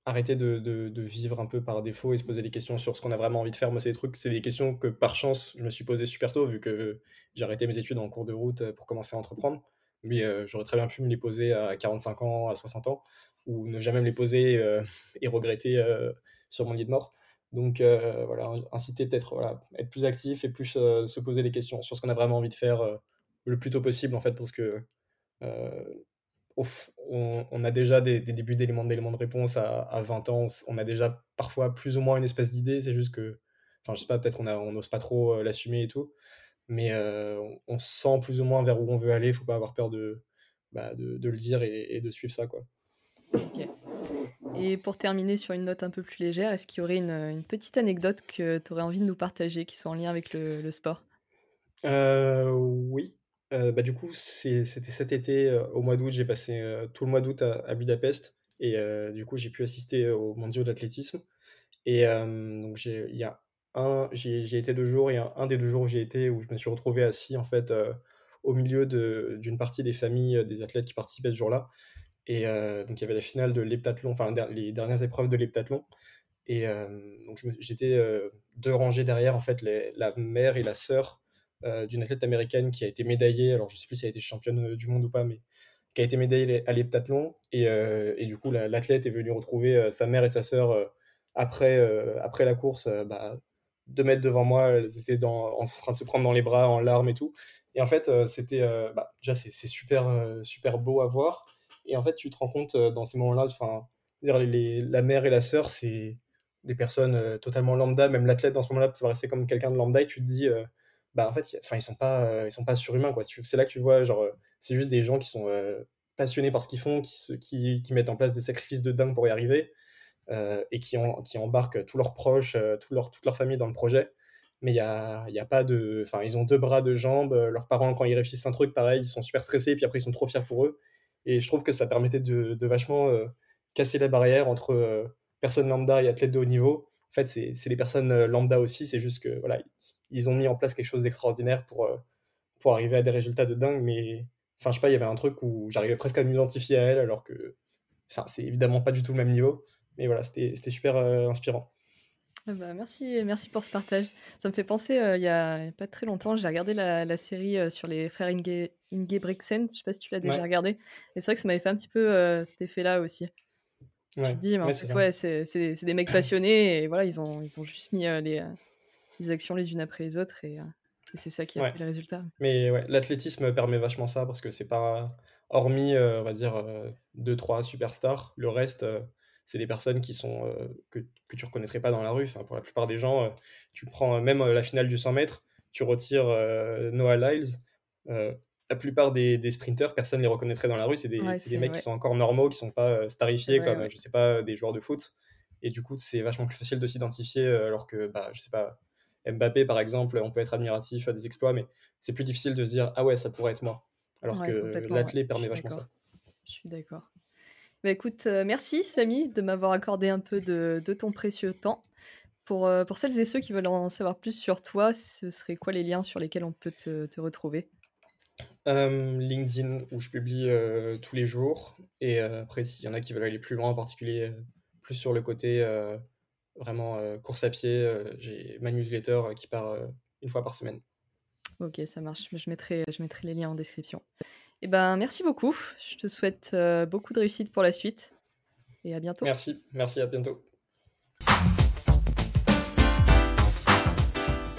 arrêter de, de- vivre un peu par défaut et se poser des questions sur ce qu'on a vraiment envie de faire. Moi, c'est des trucs, c'est des questions que par chance, je me suis posé super tôt, vu que j'ai arrêté mes études en cours de route euh, pour commencer à entreprendre. Mais euh, j'aurais très bien pu me les poser à 45 ans, à 60 ans, ou ne jamais me les poser euh, et regretter euh, sur mon lit de mort. Donc euh, voilà, inciter peut-être, voilà, être plus actif et plus se poser des questions sur ce qu'on a vraiment envie de faire le plus tôt possible, en fait, parce que on, on a déjà des, des débuts d'éléments d'éléments de réponse à, à 20 ans, on a déjà parfois plus ou moins une espèce d'idée, c'est juste que, enfin je sais pas, peut-être on n'ose pas trop l'assumer et tout, mais on, sent plus ou moins vers où on veut aller, faut pas avoir peur de, bah, de le dire et, et de suivre ça quoi. Et pour terminer sur une note un peu plus légère, est-ce qu'il y aurait une, petite anecdote que tu aurais envie de nous partager qui soit en lien avec le, sport? Euh, oui. Euh, bah, du coup, c'était cet été, euh, au mois d'août, j'ai passé tout le mois d'août à, Budapest et du coup, j'ai pu assister aux mondiaux d'athlétisme. Et donc, il y a un, j'ai, été deux jours, et un, des deux jours où j'ai été, où je me suis retrouvé assis en fait au milieu d'une partie des familles des athlètes qui participaient ce jour-là. Et euh, donc, il y avait la finale de l'heptathlon, enfin, les dernières épreuves de l'heptathlon. Et euh, donc j'étais euh, deux rangées derrière, en fait, la mère et la sœur d'une athlète américaine qui a été médaillée, alors je sais plus si elle a été championne du monde ou pas, mais qui a été médaillée à l'heptathlon. Et, du coup, l'athlète est venu retrouver sa mère et sa sœur après, après la course, bah, deux mètres devant moi, elles étaient en train de se prendre dans les bras, en larmes et tout. Et en fait, c'était bah, déjà c'est super, super beau à voir. Et en fait, tu te rends compte euh, dans ces moments-là, enfin, la mère et la sœur, c'est des personnes euh, totalement lambda, même l'athlète dans ce moment-là, ça paraissait comme quelqu'un de lambda, et tu te dis, euh, bah en fait, enfin ils sont pas, ils sont pas surhumains quoi. C'est là que tu vois, genre, c'est juste des gens qui sont passionnés par ce qu'ils font, qui, se, qui, qui, mettent en place des sacrifices de dingue pour y arriver, et qui, en, qui embarquent tous leurs proches, tout leur, toute leur famille dans le projet. Mais il y a, y a pas de, enfin ils ont deux bras, deux jambes. Leurs parents quand ils réussissent un truc pareil, ils sont super stressés, puis après ils sont trop fiers pour eux. Et je trouve que ça permettait de, vachement euh, casser la barrière entre euh, personnes lambda et athlètes de haut niveau en fait, c'est des personnes euh, lambda aussi, c'est juste que voilà, ils ont mis en place quelque chose d'extraordinaire pour, pour arriver à des résultats de dingue, mais enfin, je sais pas, il y avait un truc où j'arrivais presque à m'identifier à elle, alors que c'est évidemment pas du tout le même niveau, mais voilà, c'était super inspirant. Ah bah, merci, merci pour ce partage. Ça me fait penser, il y a pas très longtemps, j'ai regardé la, série sur les frères Inge, Ingebrigtsen, je sais pas si tu l'as déjà Ouais. regardé, et c'est vrai que ça m'avait fait un petit peu euh, cet effet-là aussi. Tu Ouais. te dis, mais Ouais, c'est des mecs passionnés et voilà, ils ont, ils ont juste mis euh, les, euh, les actions les unes après les autres et, et c'est ça qui a fait le résultat. Mais ouais, l'athlétisme permet vachement ça parce que c'est pas, hormis, on va dire, euh, deux, trois superstars, le reste, c'est des personnes qui sont, euh, que, que tu reconnaîtrais pas dans la rue. Enfin, pour la plupart des gens, euh, tu prends même euh, la finale du 100 mètres, tu retires Noah Lyles. Euh, la plupart des, des sprinters, personne les reconnaîtrait dans la rue. C'est des, Ouais, mecs ouais. qui sont encore normaux, qui sont pas euh, starifiés comme, ouais. je sais pas, des joueurs de foot. Et du coup, c'est vachement plus facile de s'identifier, euh, alors que, bah, je sais pas, Mbappé, par exemple, on peut être admiratif à des exploits, mais c'est plus difficile de se dire ah ouais, ça pourrait être moi. Alors que l'athlète permet vachement ça. Je suis d'accord. Bah écoute, euh, merci Samy de m'avoir accordé un peu de, de ton précieux temps Pour, euh, pour celles et ceux qui veulent en savoir plus sur toi, ce serait quoi les liens sur lesquels on peut te, te retrouver? Euh, LinkedIn, où je publie euh, tous les jours. Et euh, après, s'il y en a qui veulent aller plus loin, en particulier plus sur le côté vraiment course à pied, j'ai ma newsletter qui part une fois par semaine. Ok, ça marche. Je mettrai, je mettrai les liens en description. Eh ben, merci beaucoup. Je te souhaite beaucoup de réussite pour la suite. Et à bientôt. Merci, merci, à bientôt.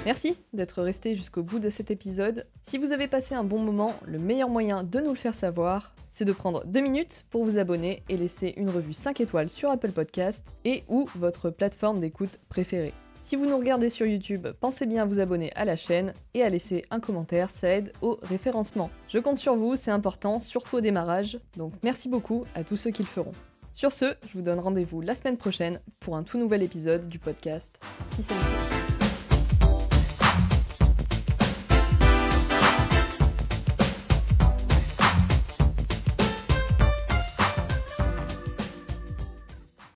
Merci d'être resté jusqu'au bout de cet épisode. Si vous avez passé un bon moment, le meilleur moyen de nous le faire savoir, c'est de prendre deux minutes pour vous abonner et laisser une revue 5 étoiles sur Apple Podcast et ou votre plateforme d'écoute préférée. Si vous nous regardez sur YouTube, pensez bien à vous abonner à la chaîne et à laisser un commentaire, ça aide au référencement. Je compte sur vous, c'est important, surtout au démarrage, donc merci beaucoup à tous ceux qui le feront. Sur ce, je vous donne rendez-vous la semaine prochaine pour un tout nouvel épisode du podcast Peace and.